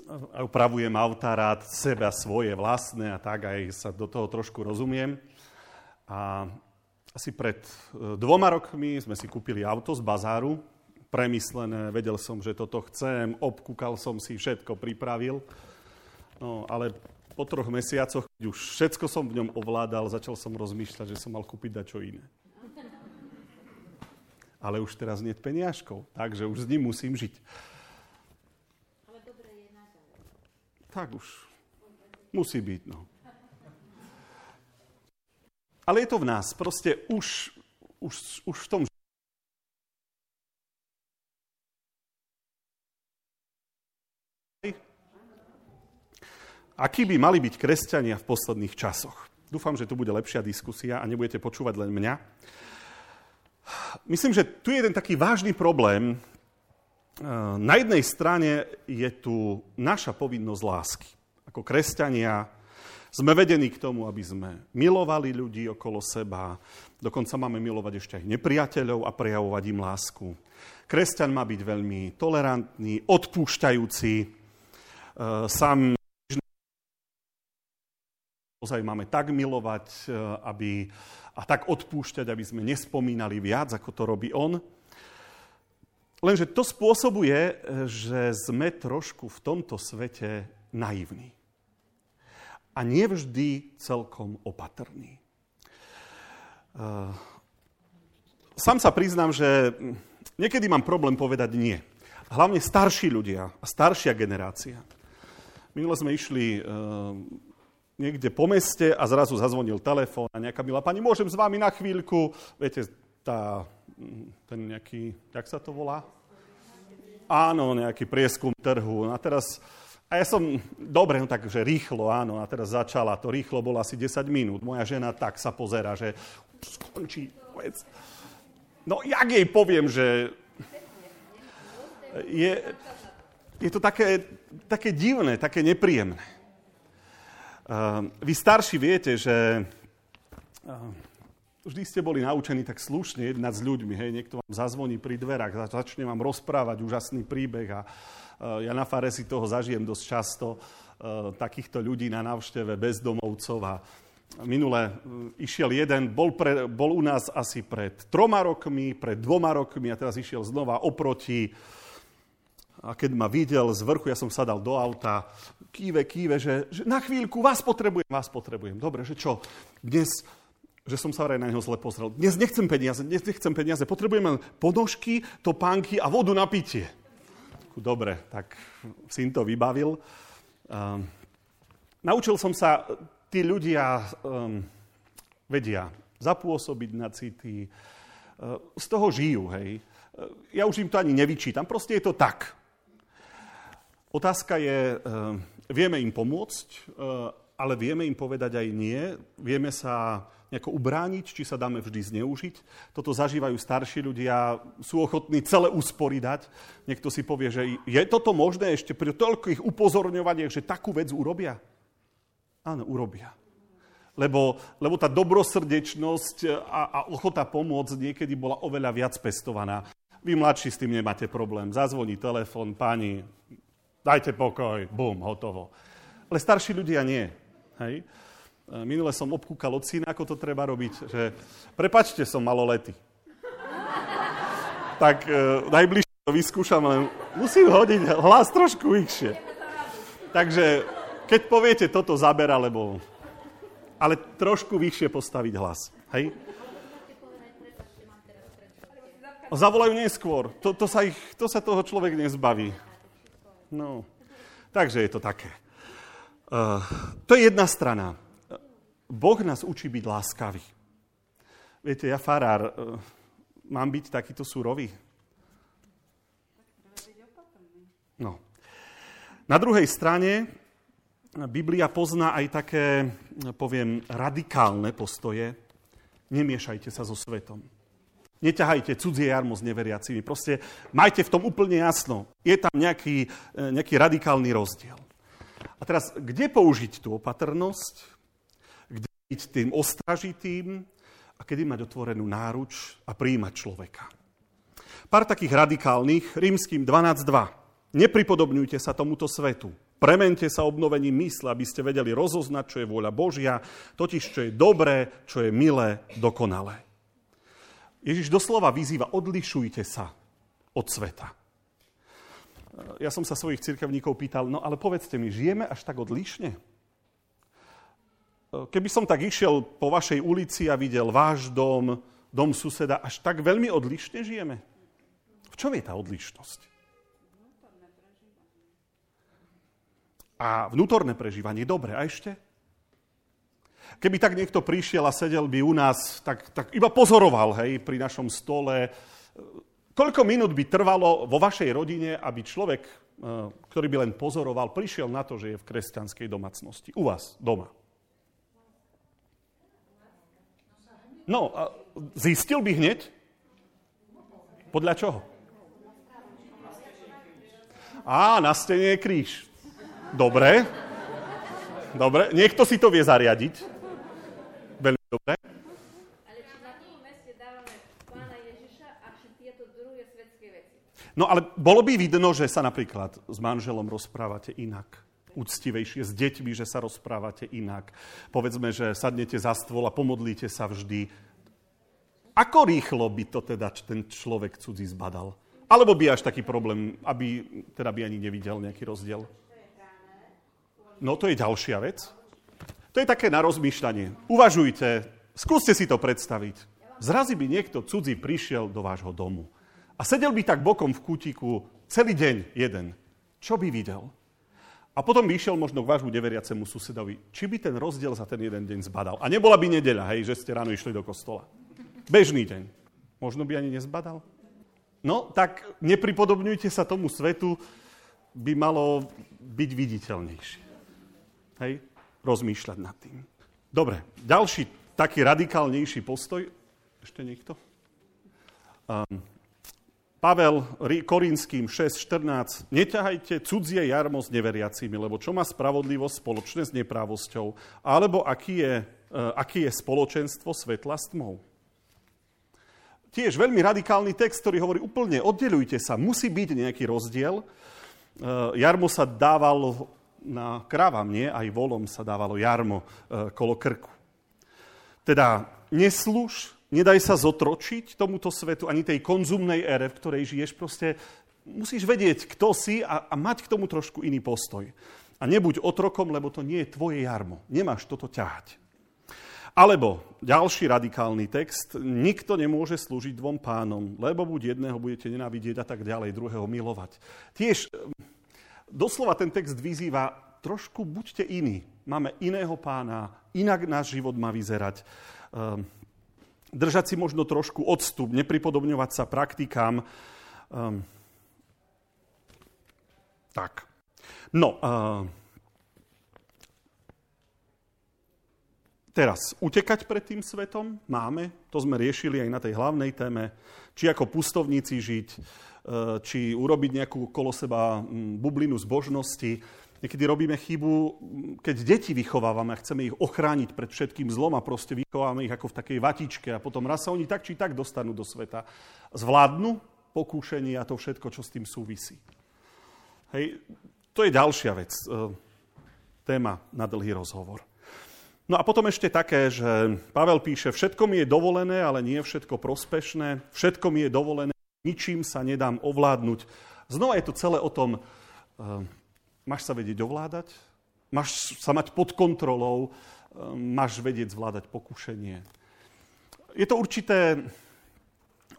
A upravujem auta rád sebe a svoje vlastné a tak aj sa do toho trošku rozumiem. A asi pred e, dvoma rokmi sme si kúpili auto z bazáru, premyslené, vedel som, že toto chcem, obkúkal som si, všetko pripravil. No, ale po troch mesiacoch, keď už všetko som v ňom ovládal, začal som rozmýšľať, že som mal kúpiť dačo iné. Ale už teraz nie peniažkov, takže už s ním musím žiť. Ale dobre je naďalej. Tak už musí byť, no. Ale je to v nás. Proste už, už, už v tom Akí by mali byť kresťania v posledných časoch? Dúfam, že tu bude lepšia diskusia a nebudete počúvať len mňa. Myslím, že tu je jeden taký vážny problém. Na jednej strane je tu naša povinnosť lásky. Ako kresťania sme vedení k tomu, aby sme milovali ľudí okolo seba, dokonca máme milovať ešte aj nepriateľov a prejavovať im lásku. Kresťan má byť veľmi tolerantný, odpúšťajúci, e, sám ozaj máme tak milovať e, aby, a tak odpúšťať, aby sme nespomínali viac, ako to robí on. Lenže to spôsobuje, e, že sme trošku v tomto svete naivní. A nevždy celkom opatrní. E, sám sa priznám, že niekedy mám problém povedať nie. Hlavne starší ľudia a staršia generácia. Minule sme išli niekde po meste a zrazu zazvonil telefón a nejaká milá pani, môžem s vami na chvíľku, viete, tá, ten nejaký, jak sa to volá? Áno, nejaký prieskum trhu. A teraz, a ja som, dobre, no tak, že rýchlo, áno, a teraz začala, to rýchlo bolo asi 10 minút. Moja žena tak sa pozera, že skončí vec. No, jak jej poviem, že je, je to také, také divné, také nepríjemné. Ehm, vy starší viete, že ehm, vždy ste boli naučení tak slušne jednať s ľuďmi. Hej, niekto vám zazvoní pri dverách, začne vám rozprávať úžasný príbeh a eh, ja na fare si toho zažijem dosť často, eh, takýchto ľudí na návšteve bezdomovcov a minule eh, išiel jeden, bol, pre, bol u nás asi pred troma rokmi, pred dvoma rokmi a teraz išiel znova oproti a keď ma videl z vrchu, ja som sadal do auta, kýve, kýve, že, že na chvíľku vás potrebujem, vás potrebujem. Dobre, že čo? Dnes, že som sa vraj na neho zle pozrel. Dnes nechcem peniaze, dnes nechcem peniaze. Potrebujem len ponožky, topánky a vodu na pitie. Dobre, tak syn to vybavil. Um, naučil som sa, tí ľudia um, vedia zapôsobiť na city, uh, z toho žijú, hej. Uh, ja už im to ani nevyčítam, proste je to tak. Otázka je, eh, vieme im pomôcť, eh, ale vieme im povedať aj nie. Vieme sa nejako ubrániť, či sa dáme vždy zneužiť. Toto zažívajú starší ľudia, sú ochotní celé úspory dať. Niekto si povie, že je toto možné ešte pri toľkých upozorňovaniach, že takú vec urobia? Áno, urobia. Lebo, lebo tá dobrosrdečnosť a, a ochota pomôcť niekedy bola oveľa viac pestovaná. Vy mladší s tým nemáte problém. Zazvoní telefón, pani, dajte pokoj, bum, hotovo. Ale starší ľudia nie. Hej? E, minule som obkúkal od syna, ako to treba robiť, že prepačte, som maloletý. tak e, najbližšie to vyskúšam, len musím hodiť hlas trošku vyššie. Takže keď poviete, toto zabera, lebo... Ale trošku vyššie postaviť hlas. Hej? Zavolajú neskôr. To, to, sa ich, to sa toho človek nezbaví. No, takže je to také. Uh, to je jedna strana. Boh nás učí byť láskavý. Viete, ja farár, uh, mám byť takýto surový? No. Na druhej strane Biblia pozná aj také, poviem, radikálne postoje. Nemiešajte sa so svetom. Neťahajte cudzie jarmo s neveriacimi. Proste majte v tom úplne jasno. Je tam nejaký, nejaký radikálny rozdiel. A teraz, kde použiť tú opatrnosť? Kde byť tým ostražitým? A kedy mať otvorenú náruč a príjmať človeka? Pár takých radikálnych, rímským 12.2. Nepripodobňujte sa tomuto svetu. Premente sa obnovením mysle, aby ste vedeli rozoznať, čo je vôľa Božia, totiž čo je dobré, čo je milé, dokonalé. Ježiš doslova vyzýva, odlišujte sa od sveta. Ja som sa svojich cirkevníkov pýtal, no ale povedzte mi, žijeme až tak odlišne? Keby som tak išiel po vašej ulici a videl váš dom, dom suseda, až tak veľmi odlišne žijeme? V čom je tá odlišnosť? A vnútorné prežívanie, dobre, a ešte? Keby tak niekto prišiel a sedel by u nás, tak, tak iba pozoroval, hej, pri našom stole. Koľko minút by trvalo vo vašej rodine, aby človek, e, ktorý by len pozoroval, prišiel na to, že je v kresťanskej domácnosti? U vás, doma. No, zistil by hneď? Podľa čoho? Á, na stene je kríž. Dobre. Dobre, niekto si to vie zariadiť. Dobre? Ale či na tom meste dávame pána Ježiša a tieto druhé svetské veci. No ale bolo by vidno, že sa napríklad s manželom rozprávate inak úctivejšie, s deťmi, že sa rozprávate inak. Povedzme, že sadnete za stôl a pomodlíte sa vždy. Ako rýchlo by to teda ten človek cudzí zbadal? Alebo by až taký problém, aby teda by ani nevidel nejaký rozdiel? No to je ďalšia vec. To je také na rozmýšľanie. Uvažujte, skúste si to predstaviť. Zrazi by niekto cudzí prišiel do vášho domu a sedel by tak bokom v kútiku celý deň jeden. Čo by videl? A potom by išiel možno k vášmu neveriacemu susedovi. Či by ten rozdiel za ten jeden deň zbadal? A nebola by nedeľa, hej, že ste ráno išli do kostola. Bežný deň. Možno by ani nezbadal? No, tak nepripodobňujte sa tomu svetu, by malo byť viditeľnejšie. Hej? rozmýšľať nad tým. Dobre, ďalší taký radikálnejší postoj. Ešte niekto? Um, Pavel Korinským 6.14. Neťahajte cudzie jarmo s neveriacimi, lebo čo má spravodlivosť spoločné s neprávosťou? Alebo aký je, uh, aký je spoločenstvo svetla s tmou? Tiež veľmi radikálny text, ktorý hovorí úplne, oddelujte sa, musí byť nejaký rozdiel. Uh, jarmo sa dával na krávam, nie? Aj volom sa dávalo jarmo e, kolo krku. Teda nesluž, nedaj sa zotročiť tomuto svetu, ani tej konzumnej ére, v ktorej žiješ. Proste musíš vedieť, kto si a, a mať k tomu trošku iný postoj. A nebuď otrokom, lebo to nie je tvoje jarmo. Nemáš toto ťahať. Alebo ďalší radikálny text, nikto nemôže slúžiť dvom pánom, lebo buď jedného budete nenávidieť a tak ďalej, druhého milovať. Tiež doslova ten text vyzýva, trošku buďte iní. Máme iného pána, inak náš život má vyzerať. Ehm, držať si možno trošku odstup, nepripodobňovať sa praktikám. Um, tak. No, uh, teraz, utekať pred tým svetom máme, to sme riešili aj na tej hlavnej téme, či ako pustovníci žiť, uh, či urobiť nejakú kolo seba um, bublinu zbožnosti, Niekedy robíme chybu, keď deti vychovávame a chceme ich ochrániť pred všetkým zlom a proste vychovávame ich ako v takej vatičke a potom raz sa oni tak či tak dostanú do sveta. Zvládnu pokúšenie a to všetko, čo s tým súvisí. Hej, to je ďalšia vec. E, téma na dlhý rozhovor. No a potom ešte také, že Pavel píše, všetko mi je dovolené, ale nie všetko prospešné, všetko mi je dovolené, ničím sa nedám ovládnuť. Znova je to celé o tom, e, Máš sa vedieť ovládať, máš sa mať pod kontrolou, ehm, máš vedieť zvládať pokušenie. Je to určité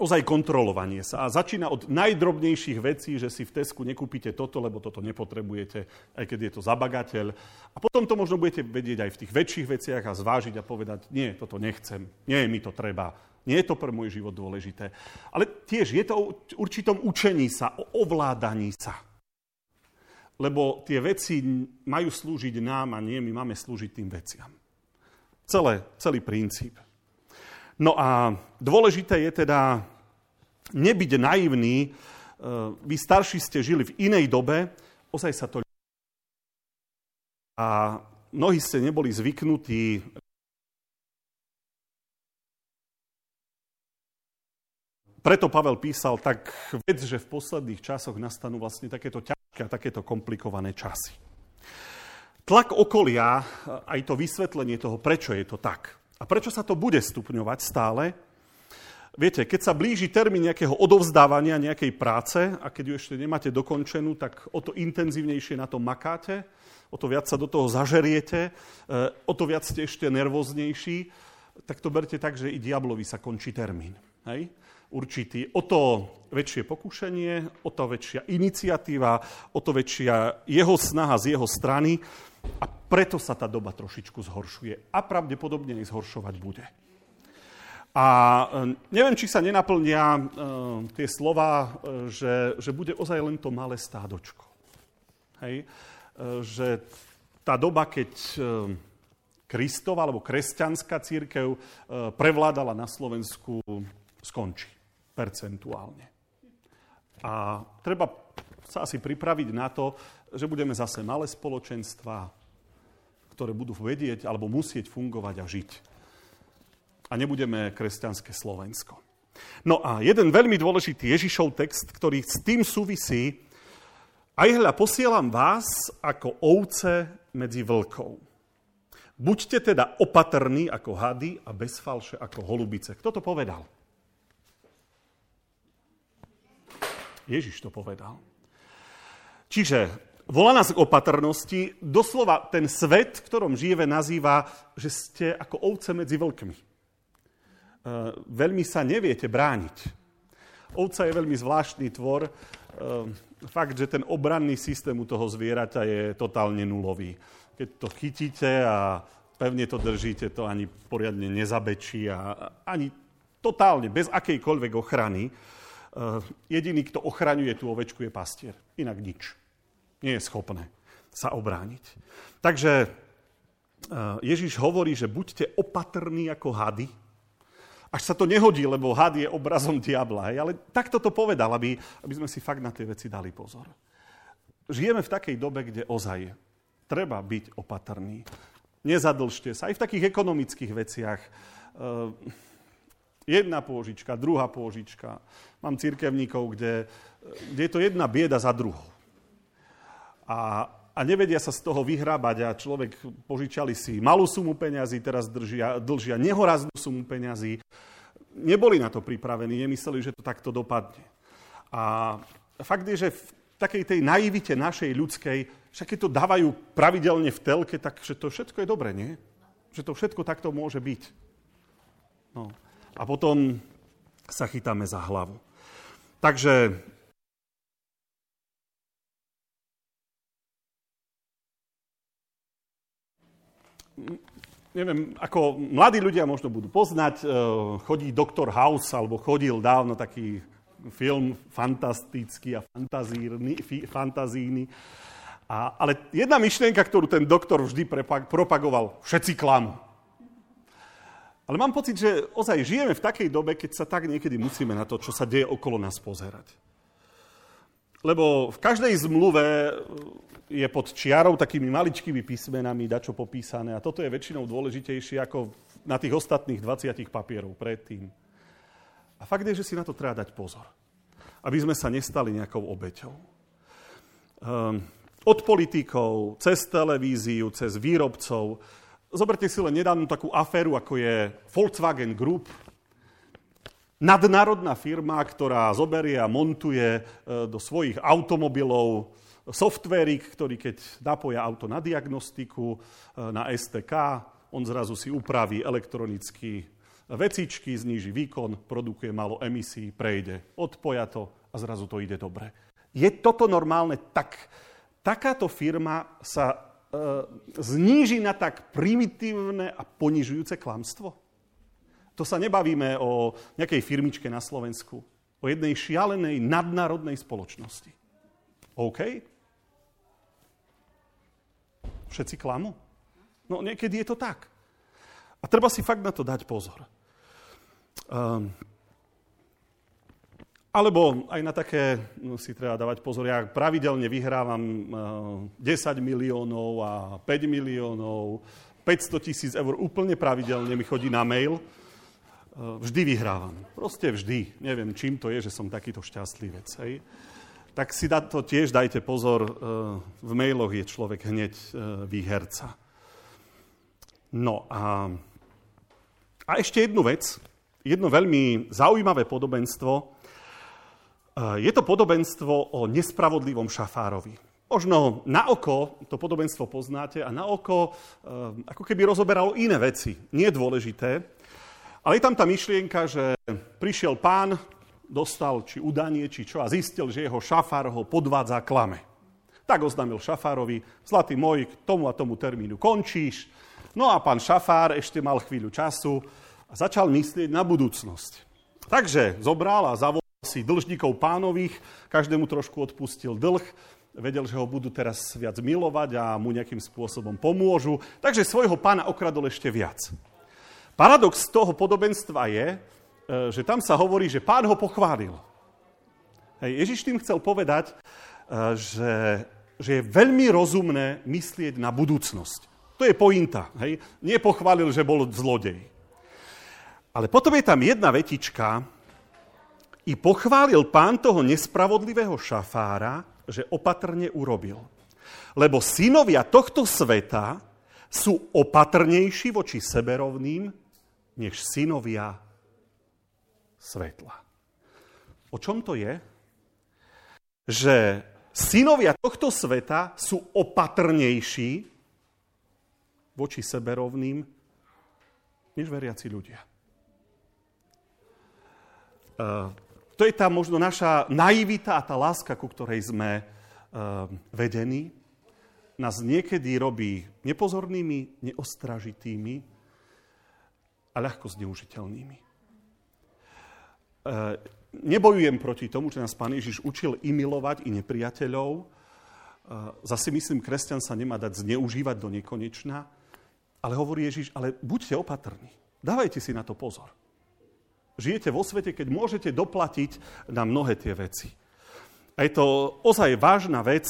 ozaj kontrolovanie sa. A začína od najdrobnejších vecí, že si v Tesku nekúpite toto, lebo toto nepotrebujete, aj keď je to za bagateľ. A potom to možno budete vedieť aj v tých väčších veciach a zvážiť a povedať, nie, toto nechcem, nie mi to treba, nie je to pre môj život dôležité. Ale tiež je to o určitom učení sa, o ovládaní sa lebo tie veci majú slúžiť nám a nie my máme slúžiť tým veciam. Celé, celý princíp. No a dôležité je teda nebyť naivný. E, vy starší ste žili v inej dobe, ozaj sa to... A mnohí ste neboli zvyknutí preto Pavel písal tak vec, že v posledných časoch nastanú vlastne takéto ťažké a takéto komplikované časy. Tlak okolia, aj to vysvetlenie toho, prečo je to tak. A prečo sa to bude stupňovať stále. Viete, keď sa blíži termín nejakého odovzdávania nejakej práce a keď ju ešte nemáte dokončenú, tak o to intenzívnejšie na to makáte, o to viac sa do toho zažeriete, e, o to viac ste ešte nervóznejší, tak to berte tak, že i diablovi sa končí termín. Hej? Určitý, o to väčšie pokušenie, o to väčšia iniciatíva, o to väčšia jeho snaha z jeho strany a preto sa tá doba trošičku zhoršuje a pravdepodobne aj zhoršovať bude. A e, neviem, či sa nenaplnia uh, tie slova, uh, že, že bude ozaj len to malé stádočko. Hej? Uh, že tá doba, keď Kristova alebo kresťanská církev prevládala na Slovensku, skončí percentuálne. A treba sa asi pripraviť na to, že budeme zase malé spoločenstva, ktoré budú vedieť alebo musieť fungovať a žiť. A nebudeme kresťanské Slovensko. No a jeden veľmi dôležitý Ježišov text, ktorý s tým súvisí, aj hľa posielam vás ako ovce medzi vlkov. Buďte teda opatrní ako hady a bez falše ako holubice. Kto to povedal? Ježiš to povedal. Čiže volá nás k opatrnosti, doslova ten svet, v ktorom žijeme, nazýva, že ste ako ovce medzi vlkmi. E, veľmi sa neviete brániť. Ovca je veľmi zvláštny tvor. E, fakt, že ten obranný systém u toho zvieraťa je totálne nulový. Keď to chytíte a pevne to držíte, to ani poriadne nezabečí a ani totálne, bez akejkoľvek ochrany. Eh, jediný, kto ochraňuje tú ovečku, je pastier. Inak nič. Nie je schopné sa obrániť. Takže eh, Ježiš hovorí, že buďte opatrní ako hady, až sa to nehodí, lebo had je obrazom diabla. Hej? Ale takto to povedal, aby, aby sme si fakt na tie veci dali pozor. Žijeme v takej dobe, kde ozaj treba byť opatrný. Nezadlžte sa. Aj v takých ekonomických veciach. Jedna pôžička, druhá pôžička. Mám církevníkov, kde, kde je to jedna bieda za druhou. A, a nevedia sa z toho vyhrábať a človek požičali si malú sumu peňazí, teraz držia, dlžia nehoraznú sumu peňazí. Neboli na to pripravení, nemysleli, že to takto dopadne. A fakt je, že v takej tej naivite našej ľudskej, však keď to dávajú pravidelne v telke, tak že to všetko je dobre, nie? Že to všetko takto môže byť. No. A potom sa chytáme za hlavu. Takže neviem, ako mladí ľudia možno budú poznať, eh, chodí Doktor House, alebo chodil dávno taký film fantastický a fantazíny. A, ale jedna myšlienka, ktorú ten doktor vždy propagoval, všetci klamú. Ale mám pocit, že ozaj žijeme v takej dobe, keď sa tak niekedy musíme na to, čo sa deje okolo nás pozerať. Lebo v každej zmluve je pod čiarou takými maličkými písmenami dačo popísané a toto je väčšinou dôležitejšie ako na tých ostatných 20 papierov predtým. A fakt je, že si na to treba dať pozor. Aby sme sa nestali nejakou obeťou. Um, od politikov, cez televíziu, cez výrobcov. Zoberte si len nedávnu takú aféru, ako je Volkswagen Group, nadnárodná firma, ktorá zoberie a montuje e, do svojich automobilov softvérik, ktorý keď napoja auto na diagnostiku, e, na STK, on zrazu si upraví elektronicky vecičky, zníži výkon, produkuje málo emisí, prejde, odpoja to a zrazu to ide dobre. Je toto normálne? Tak, takáto firma sa zníži na tak primitívne a ponižujúce klamstvo? To sa nebavíme o nejakej firmičke na Slovensku, o jednej šialenej nadnárodnej spoločnosti. OK? Všetci klamú? No niekedy je to tak. A treba si fakt na to dať pozor. Um, alebo aj na také no, si treba dávať pozor. Ja pravidelne vyhrávam uh, ehm, 10 miliónov a 5 miliónov, 500 tisíc eur úplne pravidelne mi chodí na mail. Uh, vždy vyhrávam. Proste vždy. Neviem, čím to je, že som takýto šťastlivec. Hej. Tak si na to tiež dajte pozor. Uh, v mailoch je človek hneď výherca. No a, a ešte jednu vec jedno veľmi zaujímavé podobenstvo. E, je to podobenstvo o nespravodlivom šafárovi. Možno na oko to podobenstvo poznáte a na oko e, ako keby rozoberalo iné veci, nie dôležité. Ale je tam tá myšlienka, že prišiel pán, dostal či udanie, či čo a zistil, že jeho šafár ho podvádza klame. Tak oznámil šafárovi, zlatý môj, k tomu a tomu termínu končíš. No a pán šafár ešte mal chvíľu času, a začal myslieť na budúcnosť. Takže zobral a zavolal si dlžníkov pánových, každému trošku odpustil dlh, vedel, že ho budú teraz viac milovať a mu nejakým spôsobom pomôžu, takže svojho pána okradol ešte viac. Paradox toho podobenstva je, e, že tam sa hovorí, že pán ho pochválil. Hej, Ježiš tým chcel povedať, e, že, že je veľmi rozumné myslieť na budúcnosť. To je pointa. Hej. Nie pochválil, že bol zlodej. Ale potom je tam jedna vetička, i pochválil pán toho nespravodlivého šafára, že opatrne urobil. Lebo synovia tohto sveta sú opatrnejší voči seberovným, než synovia svetla. O čom to je? Že synovia tohto sveta sú opatrnejší voči seberovným, než veriaci ľudia. Eh, to je tá možno naša naivita a tá láska, ku ktorej sme eh, vedení. Nás niekedy robí nepozornými, neostražitými a ľahko zneužiteľnými. Eh, nebojujem proti tomu, že nás Pán Ježiš učil i milovať, i nepriateľov. Zase myslím, kresťan sa nemá dať zneužívať do nekonečna, ale hovorí Ježiš, ale buďte opatrní. Dávajte si na to pozor. Žijete vo svete, keď môžete doplatiť na mnohé tie veci. A je to ozaj vážna vec,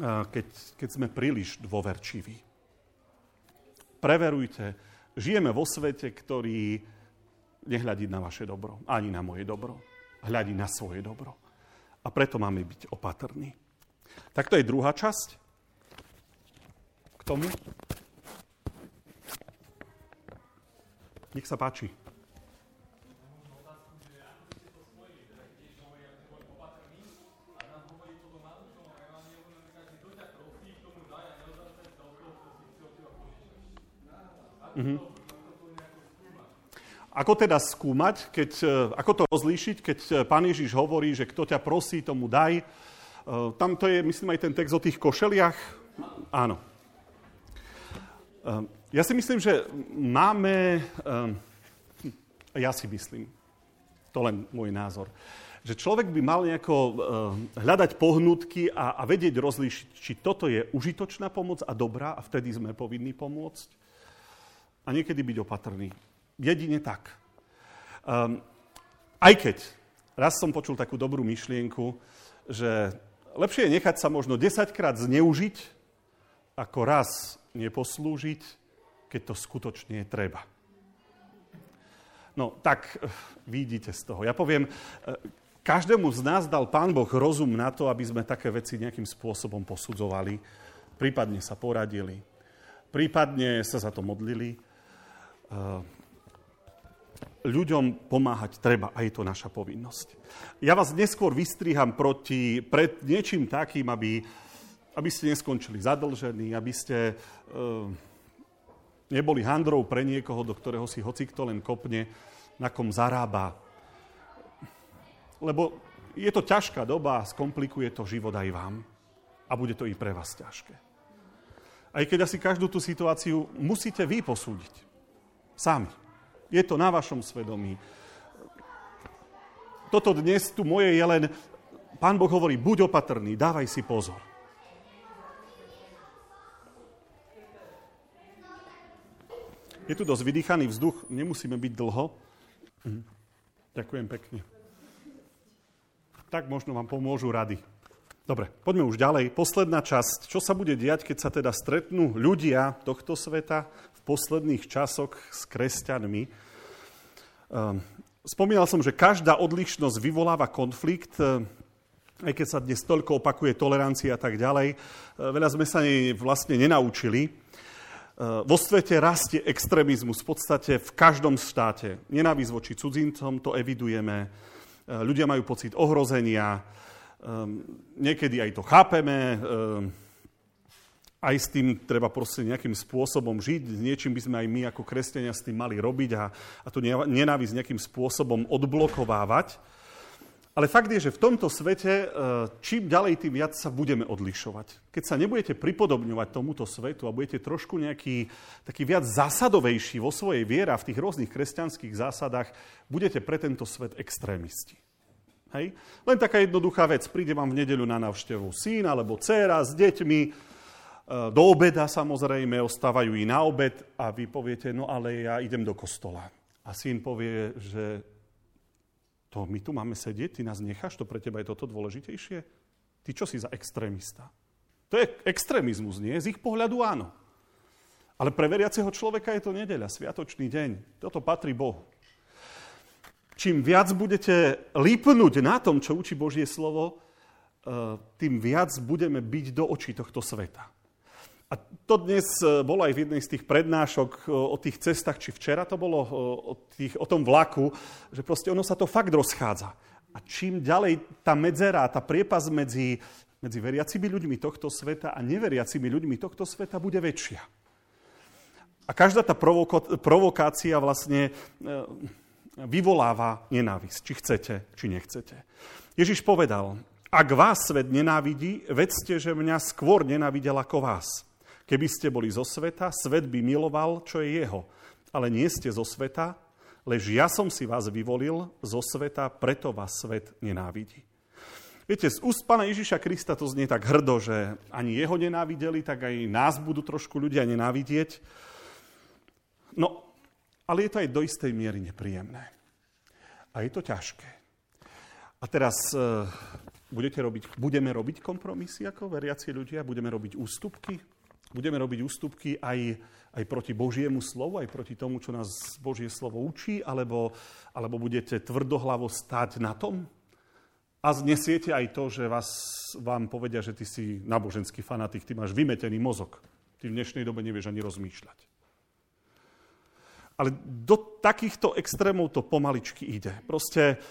keď, keď sme príliš dôverčiví. Preverujte, žijeme vo svete, ktorý nehľadí na vaše dobro, ani na moje dobro. Hľadí na svoje dobro. A preto máme byť opatrní. Tak to je druhá časť k tomu. Nech sa páči. Ako teda skúmať, keď, e, ako to rozlíšiť, keď e, pán Ježiš hovorí, že kto ťa prosí, tomu daj. E, tam to je, myslím, aj ten text o tých košeliach. Áno. Ja si myslím, že máme, ja si myslím, to len môj názor, že človek by mal nejako hľadať pohnutky a, a vedieť rozlíšiť, či toto je užitočná pomoc a dobrá a vtedy sme povinní pomôcť. A niekedy byť opatrný. Jedine tak. Um, aj keď raz som počul takú dobrú myšlienku, že lepšie je nechať sa možno 10 krát zneužiť, ako raz neposlúžiť, keď to skutočne je treba. No, tak eh, vidíte z toho. Ja poviem, eh, každému z nás dal Pán Boh rozum na to, aby sme také veci nejakým spôsobom posudzovali, prípadne sa poradili, prípadne sa za to modlili. Eh, ľuďom pomáhať treba a je to naša povinnosť. Ja vás neskôr vystriham proti, pred niečím takým, aby, aby ste neskončili zadlžení, aby ste e, neboli handrou pre niekoho, do ktorého si hocikto len kopne, na kom zarába. Lebo je to ťažká doba a skomplikuje to život aj vám. A bude to i pre vás ťažké. Aj keď asi každú tú situáciu musíte vy posúdiť. Sami. Je to na vašom svedomí. Toto dnes tu moje je len, pán Boh hovorí, buď opatrný, dávaj si pozor. Je tu dosť vydýchaný vzduch, nemusíme byť dlho. Mhm. Ďakujem pekne. Tak možno vám pomôžu rady. Dobre, poďme už ďalej. Posledná časť. Čo sa bude diať, keď sa teda stretnú ľudia tohto sveta posledných časoch s kresťanmi? Ehm, spomínal som, že každá odlišnosť vyvoláva konflikt, ehm, aj keď sa dnes toľko opakuje tolerancia a tak ďalej. Ehm, veľa sme sa nej vlastne nenaučili. Vo svete rastie extrémizmus v podstate v každom štáte. Nenávisť voči cudzincom, to evidujeme. Ľudia majú pocit ohrozenia, niekedy aj to chápeme, aj s tým treba proste nejakým spôsobom žiť, s niečím by sme aj my ako kresťania s tým mali robiť a, a tu nenávisť nejakým spôsobom odblokovávať. Ale fakt je, že v tomto svete e, čím ďalej, tým viac sa budeme odlišovať. Keď sa nebudete pripodobňovať tomuto svetu a budete trošku nejaký taký viac zásadovejší vo svojej viere a v tých rôznych kresťanských zásadách, budete pre tento svet extrémisti. Hej? Len taká jednoduchá vec. Príde vám v nedeľu na návštevu syn alebo dcéra s deťmi, do obeda samozrejme, ostávajú i na obed a vy poviete, no ale ja idem do kostola. A syn povie, že to my tu máme sedieť, ty nás necháš, to pre teba je toto dôležitejšie? Ty čo si za extrémista? To je extrémizmus, nie? Z ich pohľadu áno. Ale pre veriaceho človeka je to nedeľa, sviatočný deň. Toto patrí Bohu. Čím viac budete lípnúť na tom, čo učí Božie slovo, e, tým viac budeme byť do očí tohto sveta. A to dnes e, bolo aj v jednej z tých prednášok e, o tých cestách, či včera to bolo e, o, tých, o tom vlaku, že proste ono sa to fakt rozchádza. A čím ďalej tá medzera, tá priepas medzi, medzi veriacimi ľuďmi tohto sveta a neveriacimi ľuďmi tohto sveta bude väčšia. A každá tá provoko- provokácia vlastne vyvoláva nenávisť, či chcete, či nechcete. Ježiš povedal, ak vás svet nenávidí, vedzte, že mňa skôr nenávidel ako vás. Keby ste boli zo sveta, svet by miloval, čo je jeho. Ale nie ste zo sveta, lež ja som si vás vyvolil zo sveta, preto vás svet nenávidí. Viete, z úst pána Ježiša Krista to znie tak hrdo, že ani jeho nenávideli, tak aj nás budú trošku ľudia nenávidieť. No, ale je to aj do istej miery nepríjemné. A je to ťažké. A teraz e, budete robiť, budeme robiť kompromisy ako veriaci ľudia? Budeme robiť ústupky? Budeme robiť ústupky aj, aj proti Božiemu slovu, aj proti tomu, čo nás Božie slovo učí, alebo, alebo budete tvrdohlavo stať na tom? A znesiete aj to, že vás, vám povedia, že ty si náboženský fanatik, ty máš vymetený mozog. Ty v dnešnej dobe nevieš ani rozmýšľať. Ale do takýchto extrémov to pomaličky ide. Proste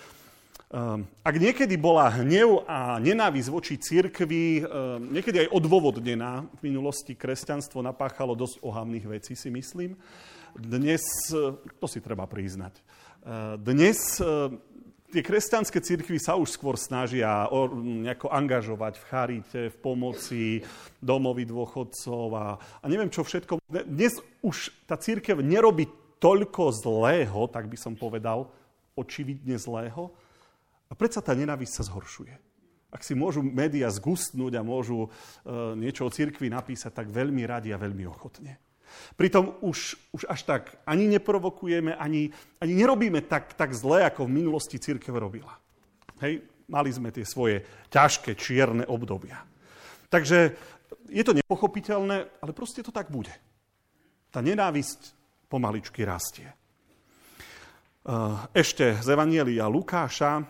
ak niekedy bola hnev a nenávisť voči církvi, ehm, niekedy aj odôvodnená, v minulosti kresťanstvo napáchalo dosť ohavných vecí, si myslím, Dnes, to si treba priznať, dnes tie kresťanské církvy sa už skôr snažia nejako angažovať v charite, v pomoci domovi dôchodcov a, a neviem čo všetko. Dnes už tá církev nerobí toľko zlého, tak by som povedal, očividne zlého. A predsa tá nenávisť sa zhoršuje. Ak si môžu médiá zgustnúť a môžu e, niečo o církvi napísať, tak veľmi radi a veľmi ochotne. Pritom už, už až tak ani neprovokujeme, ani, ani nerobíme tak, tak zle, ako v minulosti církev robila. Hej, mali sme tie svoje ťažké, čierne obdobia. Takže je to nepochopiteľné, ale proste to tak bude. Tá nenávisť pomaličky rastie. Ešte z Evanielia Lukáša,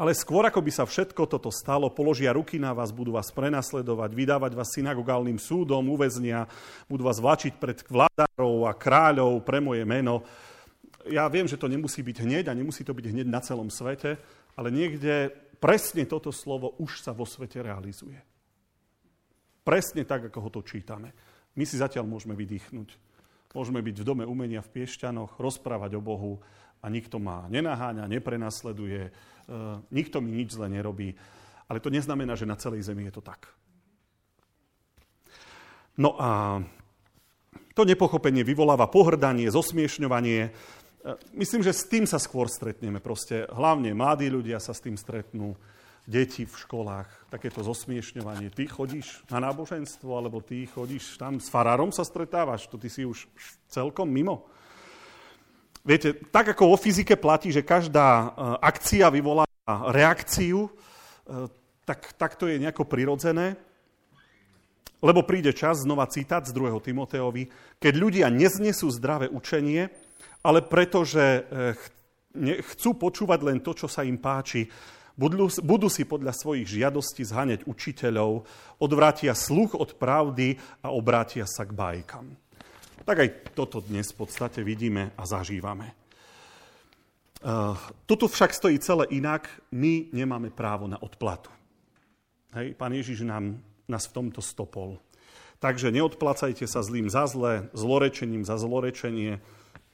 ale skôr, ako by sa všetko toto stalo, položia ruky na vás, budú vás prenasledovať, vydávať vás synagogálnym súdom, uväznia, budú vás vlačiť pred vládárov a kráľov pre moje meno. Ja viem, že to nemusí byť hneď a nemusí to byť hneď na celom svete, ale niekde presne toto slovo už sa vo svete realizuje. Presne tak, ako ho to čítame. My si zatiaľ môžeme vydýchnuť. Môžeme byť v dome umenia v Piešťanoch, rozprávať o Bohu a nikto ma nenaháňa, neprenasleduje, E, nikto mi nič zle nerobí. Ale to neznamená, že na celej zemi je to tak. No a to nepochopenie vyvoláva pohrdanie, zosmiešňovanie. E, myslím, že s tým sa skôr stretneme. Proste hlavne mladí ľudia sa s tým stretnú, deti v školách, takéto zosmiešňovanie. Ty chodíš na náboženstvo, alebo ty chodíš tam s farárom sa stretávaš, to ty si už celkom mimo. Viete, tak ako vo fyzike platí, že každá e, akcia vyvolá reakciu, e, tak, tak to je nejako prirodzené. Lebo príde čas, znova citát z 2. Timoteovi, keď ľudia neznesú zdravé učenie, ale pretože e, chcú počúvať len to, čo sa im páči, budú, budú si podľa svojich žiadostí zhaňať učiteľov, odvrátia sluch od pravdy a obrátia sa k bajkam. Tak aj toto dnes v podstate vidíme a zažívame. Uh, toto však stojí celé inak. My nemáme právo na odplatu. Hej, pán Ježiš nám, nás v tomto stopol. Takže neodplacajte sa zlým za zlé, zlorečením za zlorečenie,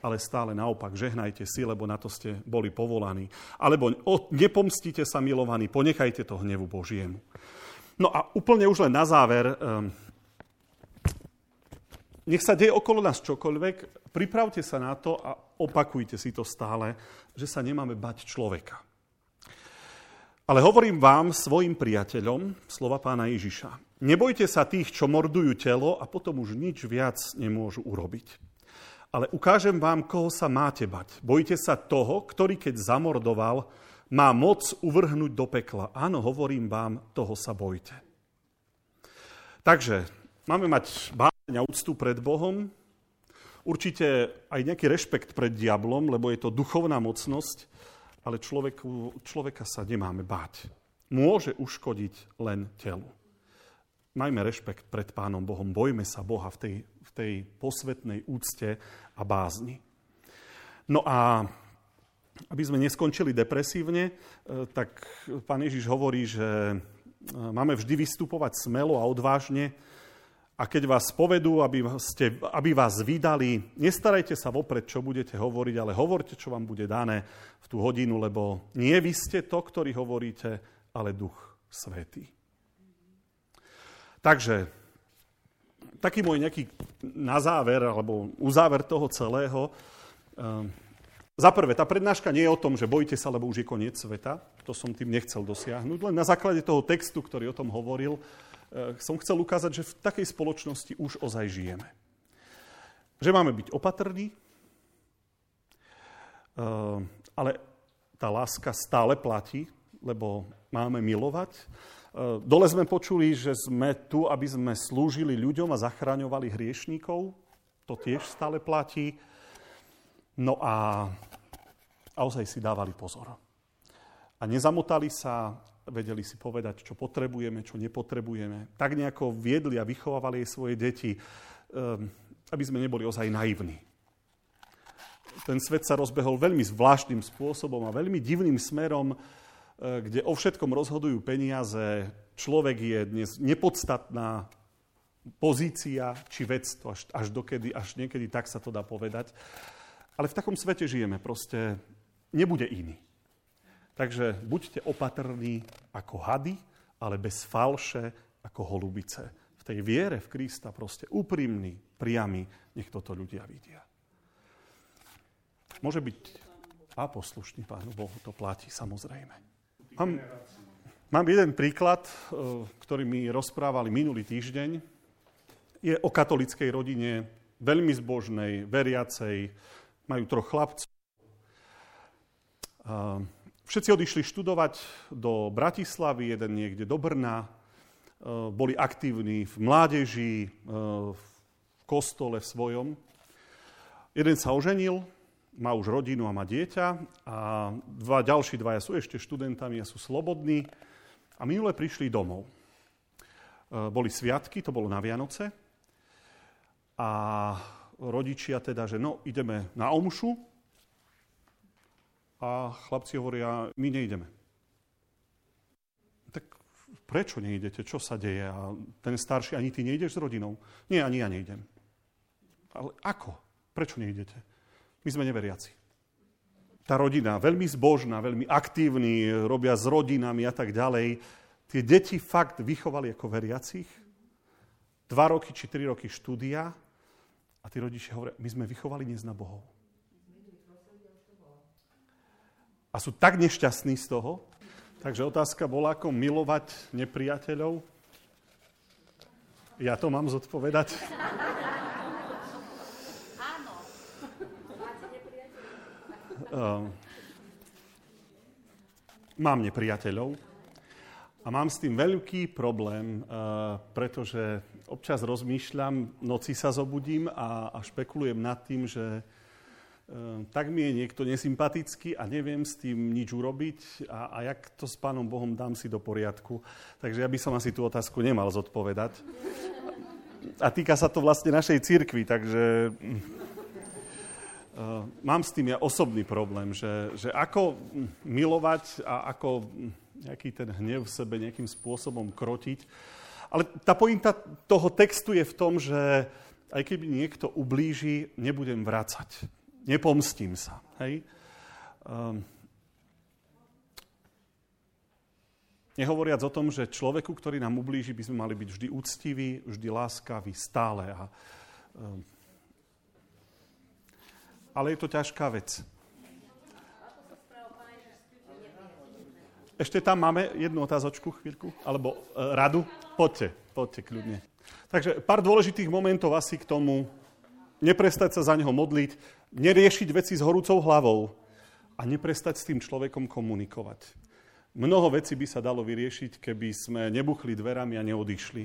ale stále naopak žehnajte si, lebo na to ste boli povolaní. Alebo nepomstite sa, milovaní, ponechajte to hnevu Božiemu. No a úplne už len na záver, um, nech sa deje okolo nás čokoľvek, pripravte sa na to a opakujte si to stále, že sa nemáme bať človeka. Ale hovorím vám, svojim priateľom, slova pána Ježiša, nebojte sa tých, čo mordujú telo a potom už nič viac nemôžu urobiť. Ale ukážem vám, koho sa máte bať. Bojte sa toho, ktorý keď zamordoval, má moc uvrhnúť do pekla. Áno, hovorím vám, toho sa bojte. Takže máme mať a úctu pred Bohom, určite aj nejaký rešpekt pred diablom, lebo je to duchovná mocnosť, ale človeku, človeka sa nemáme báť. Môže uškodiť len telu. Majme rešpekt pred Pánom Bohom, bojme sa Boha v tej, v tej posvetnej úcte a bázni. No a aby sme neskončili depresívne, e, tak pán Ježiš hovorí, že e, máme vždy vystupovať smelo a odvážne, a keď vás povedú, aby, ste, aby vás vydali, nestarajte sa vopred, čo budete hovoriť, ale hovorte, čo vám bude dané v tú hodinu, lebo nie vy ste to, ktorý hovoríte, ale Duch Svetý. Takže, taký môj nejaký na záver, alebo uzáver toho celého. Um, za prvé, tá prednáška nie je o tom, že bojte sa, lebo už je koniec sveta. To som tým nechcel dosiahnuť. Len na základe toho textu, ktorý o tom hovoril, som chcel ukázať, že v takej spoločnosti už ozaj žijeme. Že máme byť opatrní, eh, ale tá láska stále platí, lebo máme milovať. Eh, dole sme počuli, že sme tu, aby sme slúžili ľuďom a zachraňovali hriešníkov. To tiež stále platí. No a, a ozaj si dávali pozor. A nezamotali sa vedeli si povedať, čo potrebujeme, čo nepotrebujeme. Tak nejako viedli a vychovávali jej svoje deti, ehm, aby sme neboli ozaj naivní. Ten svet sa rozbehol veľmi zvláštnym spôsobom a veľmi divným smerom, e, kde o všetkom rozhodujú peniaze. Človek je dnes nepodstatná pozícia či vec, to až, až dokedy, až niekedy tak sa to dá povedať. Ale v takom svete žijeme, proste nebude iný. Takže buďte opatrní ako hady, ale bez falše ako holubice. V tej viere v Krista proste úprimný, priamy, nech toto ľudia vidia. Môže byť a poslušný Pánu Bohu, to platí samozrejme. Mám, mám jeden príklad, e, ktorý mi rozprávali minulý týždeň. Je o katolickej rodine, veľmi zbožnej, veriacej, majú troch chlapcov. Všetci odišli študovať do Bratislavy, jeden niekde do Brna. E, boli aktívni v mládeži, e, v kostole svojom. Jeden sa oženil, má už rodinu a má dieťa a dva, ďalší dvaja sú ešte študentami a sú slobodní a minule prišli domov. E, boli sviatky, to bolo na Vianoce a rodičia teda, že no, ideme na omšu a chlapci hovoria, my nejdeme. Tak prečo nejdete? Čo sa deje? A ten starší, ani ty nejdeš s rodinou? Nie, ani ja nejdem. Ale ako? Prečo nejdete? My sme neveriaci. Tá rodina, veľmi zbožná, veľmi aktívni, robia s rodinami a tak ďalej. Tie deti fakt vychovali ako veriacich. Dva roky či tri roky štúdia a tí rodičia hovoria, my sme vychovali na Bohov. A sú tak nešťastní z toho. Takže otázka bola, ako milovať nepriateľov. Ja to mám zodpovedať. Ehm, mám nepriateľov a mám s tým veľký problém, uh, pretože občas rozmýšľam, noci sa zobudím a, a špekulujem nad tým, že uh, tak mi je niekto nesympatický a neviem s tým nič urobiť a, a jak to s Pánom Bohom dám si do poriadku. Takže ja by som asi tú otázku nemal zodpovedať. A týka sa to vlastne našej cirkvi, takže Uh, mám s tým ja osobný problém, že, že ako milovať a ako nejaký ten hnev v sebe nejakým spôsobom krotiť. Ale tá pointa toho textu je v tom, že aj keby niekto ublíži, nebudem vracať. Nepomstím sa. Hej? Um, Nehovoriac o tom, že človeku, ktorý nám ublíži, by sme mali byť vždy úctiví, vždy láskaví, stále. A, um, ale je to ťažká vec. Ešte tam máme jednu otázočku, chvíľku, alebo e, radu. Poďte, poďte kľudne. Takže pár dôležitých momentov asi k tomu. Neprestať sa za neho modliť, neriešiť veci s horúcou hlavou a neprestať s tým človekom komunikovať. Mnoho vecí by sa dalo vyriešiť, keby sme nebuchli dverami a neodišli,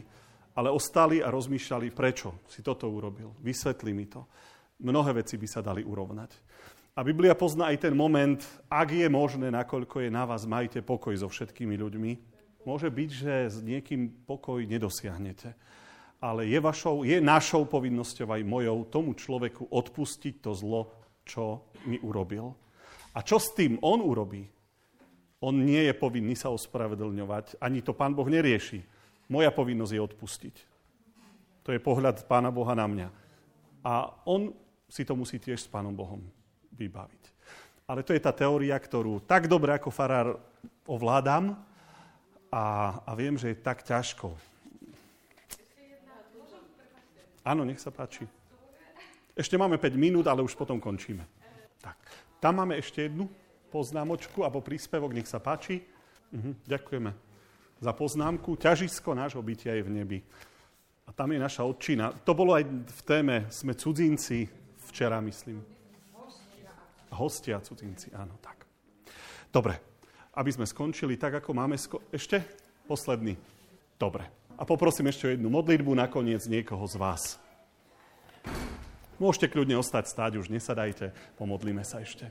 ale ostali a rozmýšľali, prečo si toto urobil. Vysvetli mi to mnohé veci by sa dali urovnať. A Biblia pozná aj ten moment, ak je možné, nakoľko je na vás, majte pokoj so všetkými ľuďmi. Môže byť, že s niekým pokoj nedosiahnete. Ale je, vašou, je našou povinnosťou aj mojou tomu človeku odpustiť to zlo, čo mi urobil. A čo s tým on urobí? On nie je povinný sa ospravedlňovať, ani to pán Boh nerieši. Moja povinnosť je odpustiť. To je pohľad pána Boha na mňa. A on si to musí tiež s Pánom Bohom vybaviť. Ale to je tá teória, ktorú tak dobre ako farár ovládam a, a viem, že je tak ťažko. Áno, nech sa páči. Ešte máme 5 minút, ale už potom končíme. Tak, tam máme ešte jednu poznámočku a po príspevok, nech sa páči. Mhm, ďakujeme za poznámku. Ťažisko nášho bytia je v nebi. A tam je naša odčina. To bolo aj v téme Sme cudzinci Včera, myslím. Hostia, cudzinci, áno, tak. Dobre, aby sme skončili tak, ako máme... Sko- ešte? Posledný. Dobre. A poprosím ešte jednu modlitbu nakoniec niekoho z vás. Môžete kľudne ostať stáť, už nesadajte, pomodlíme sa ešte.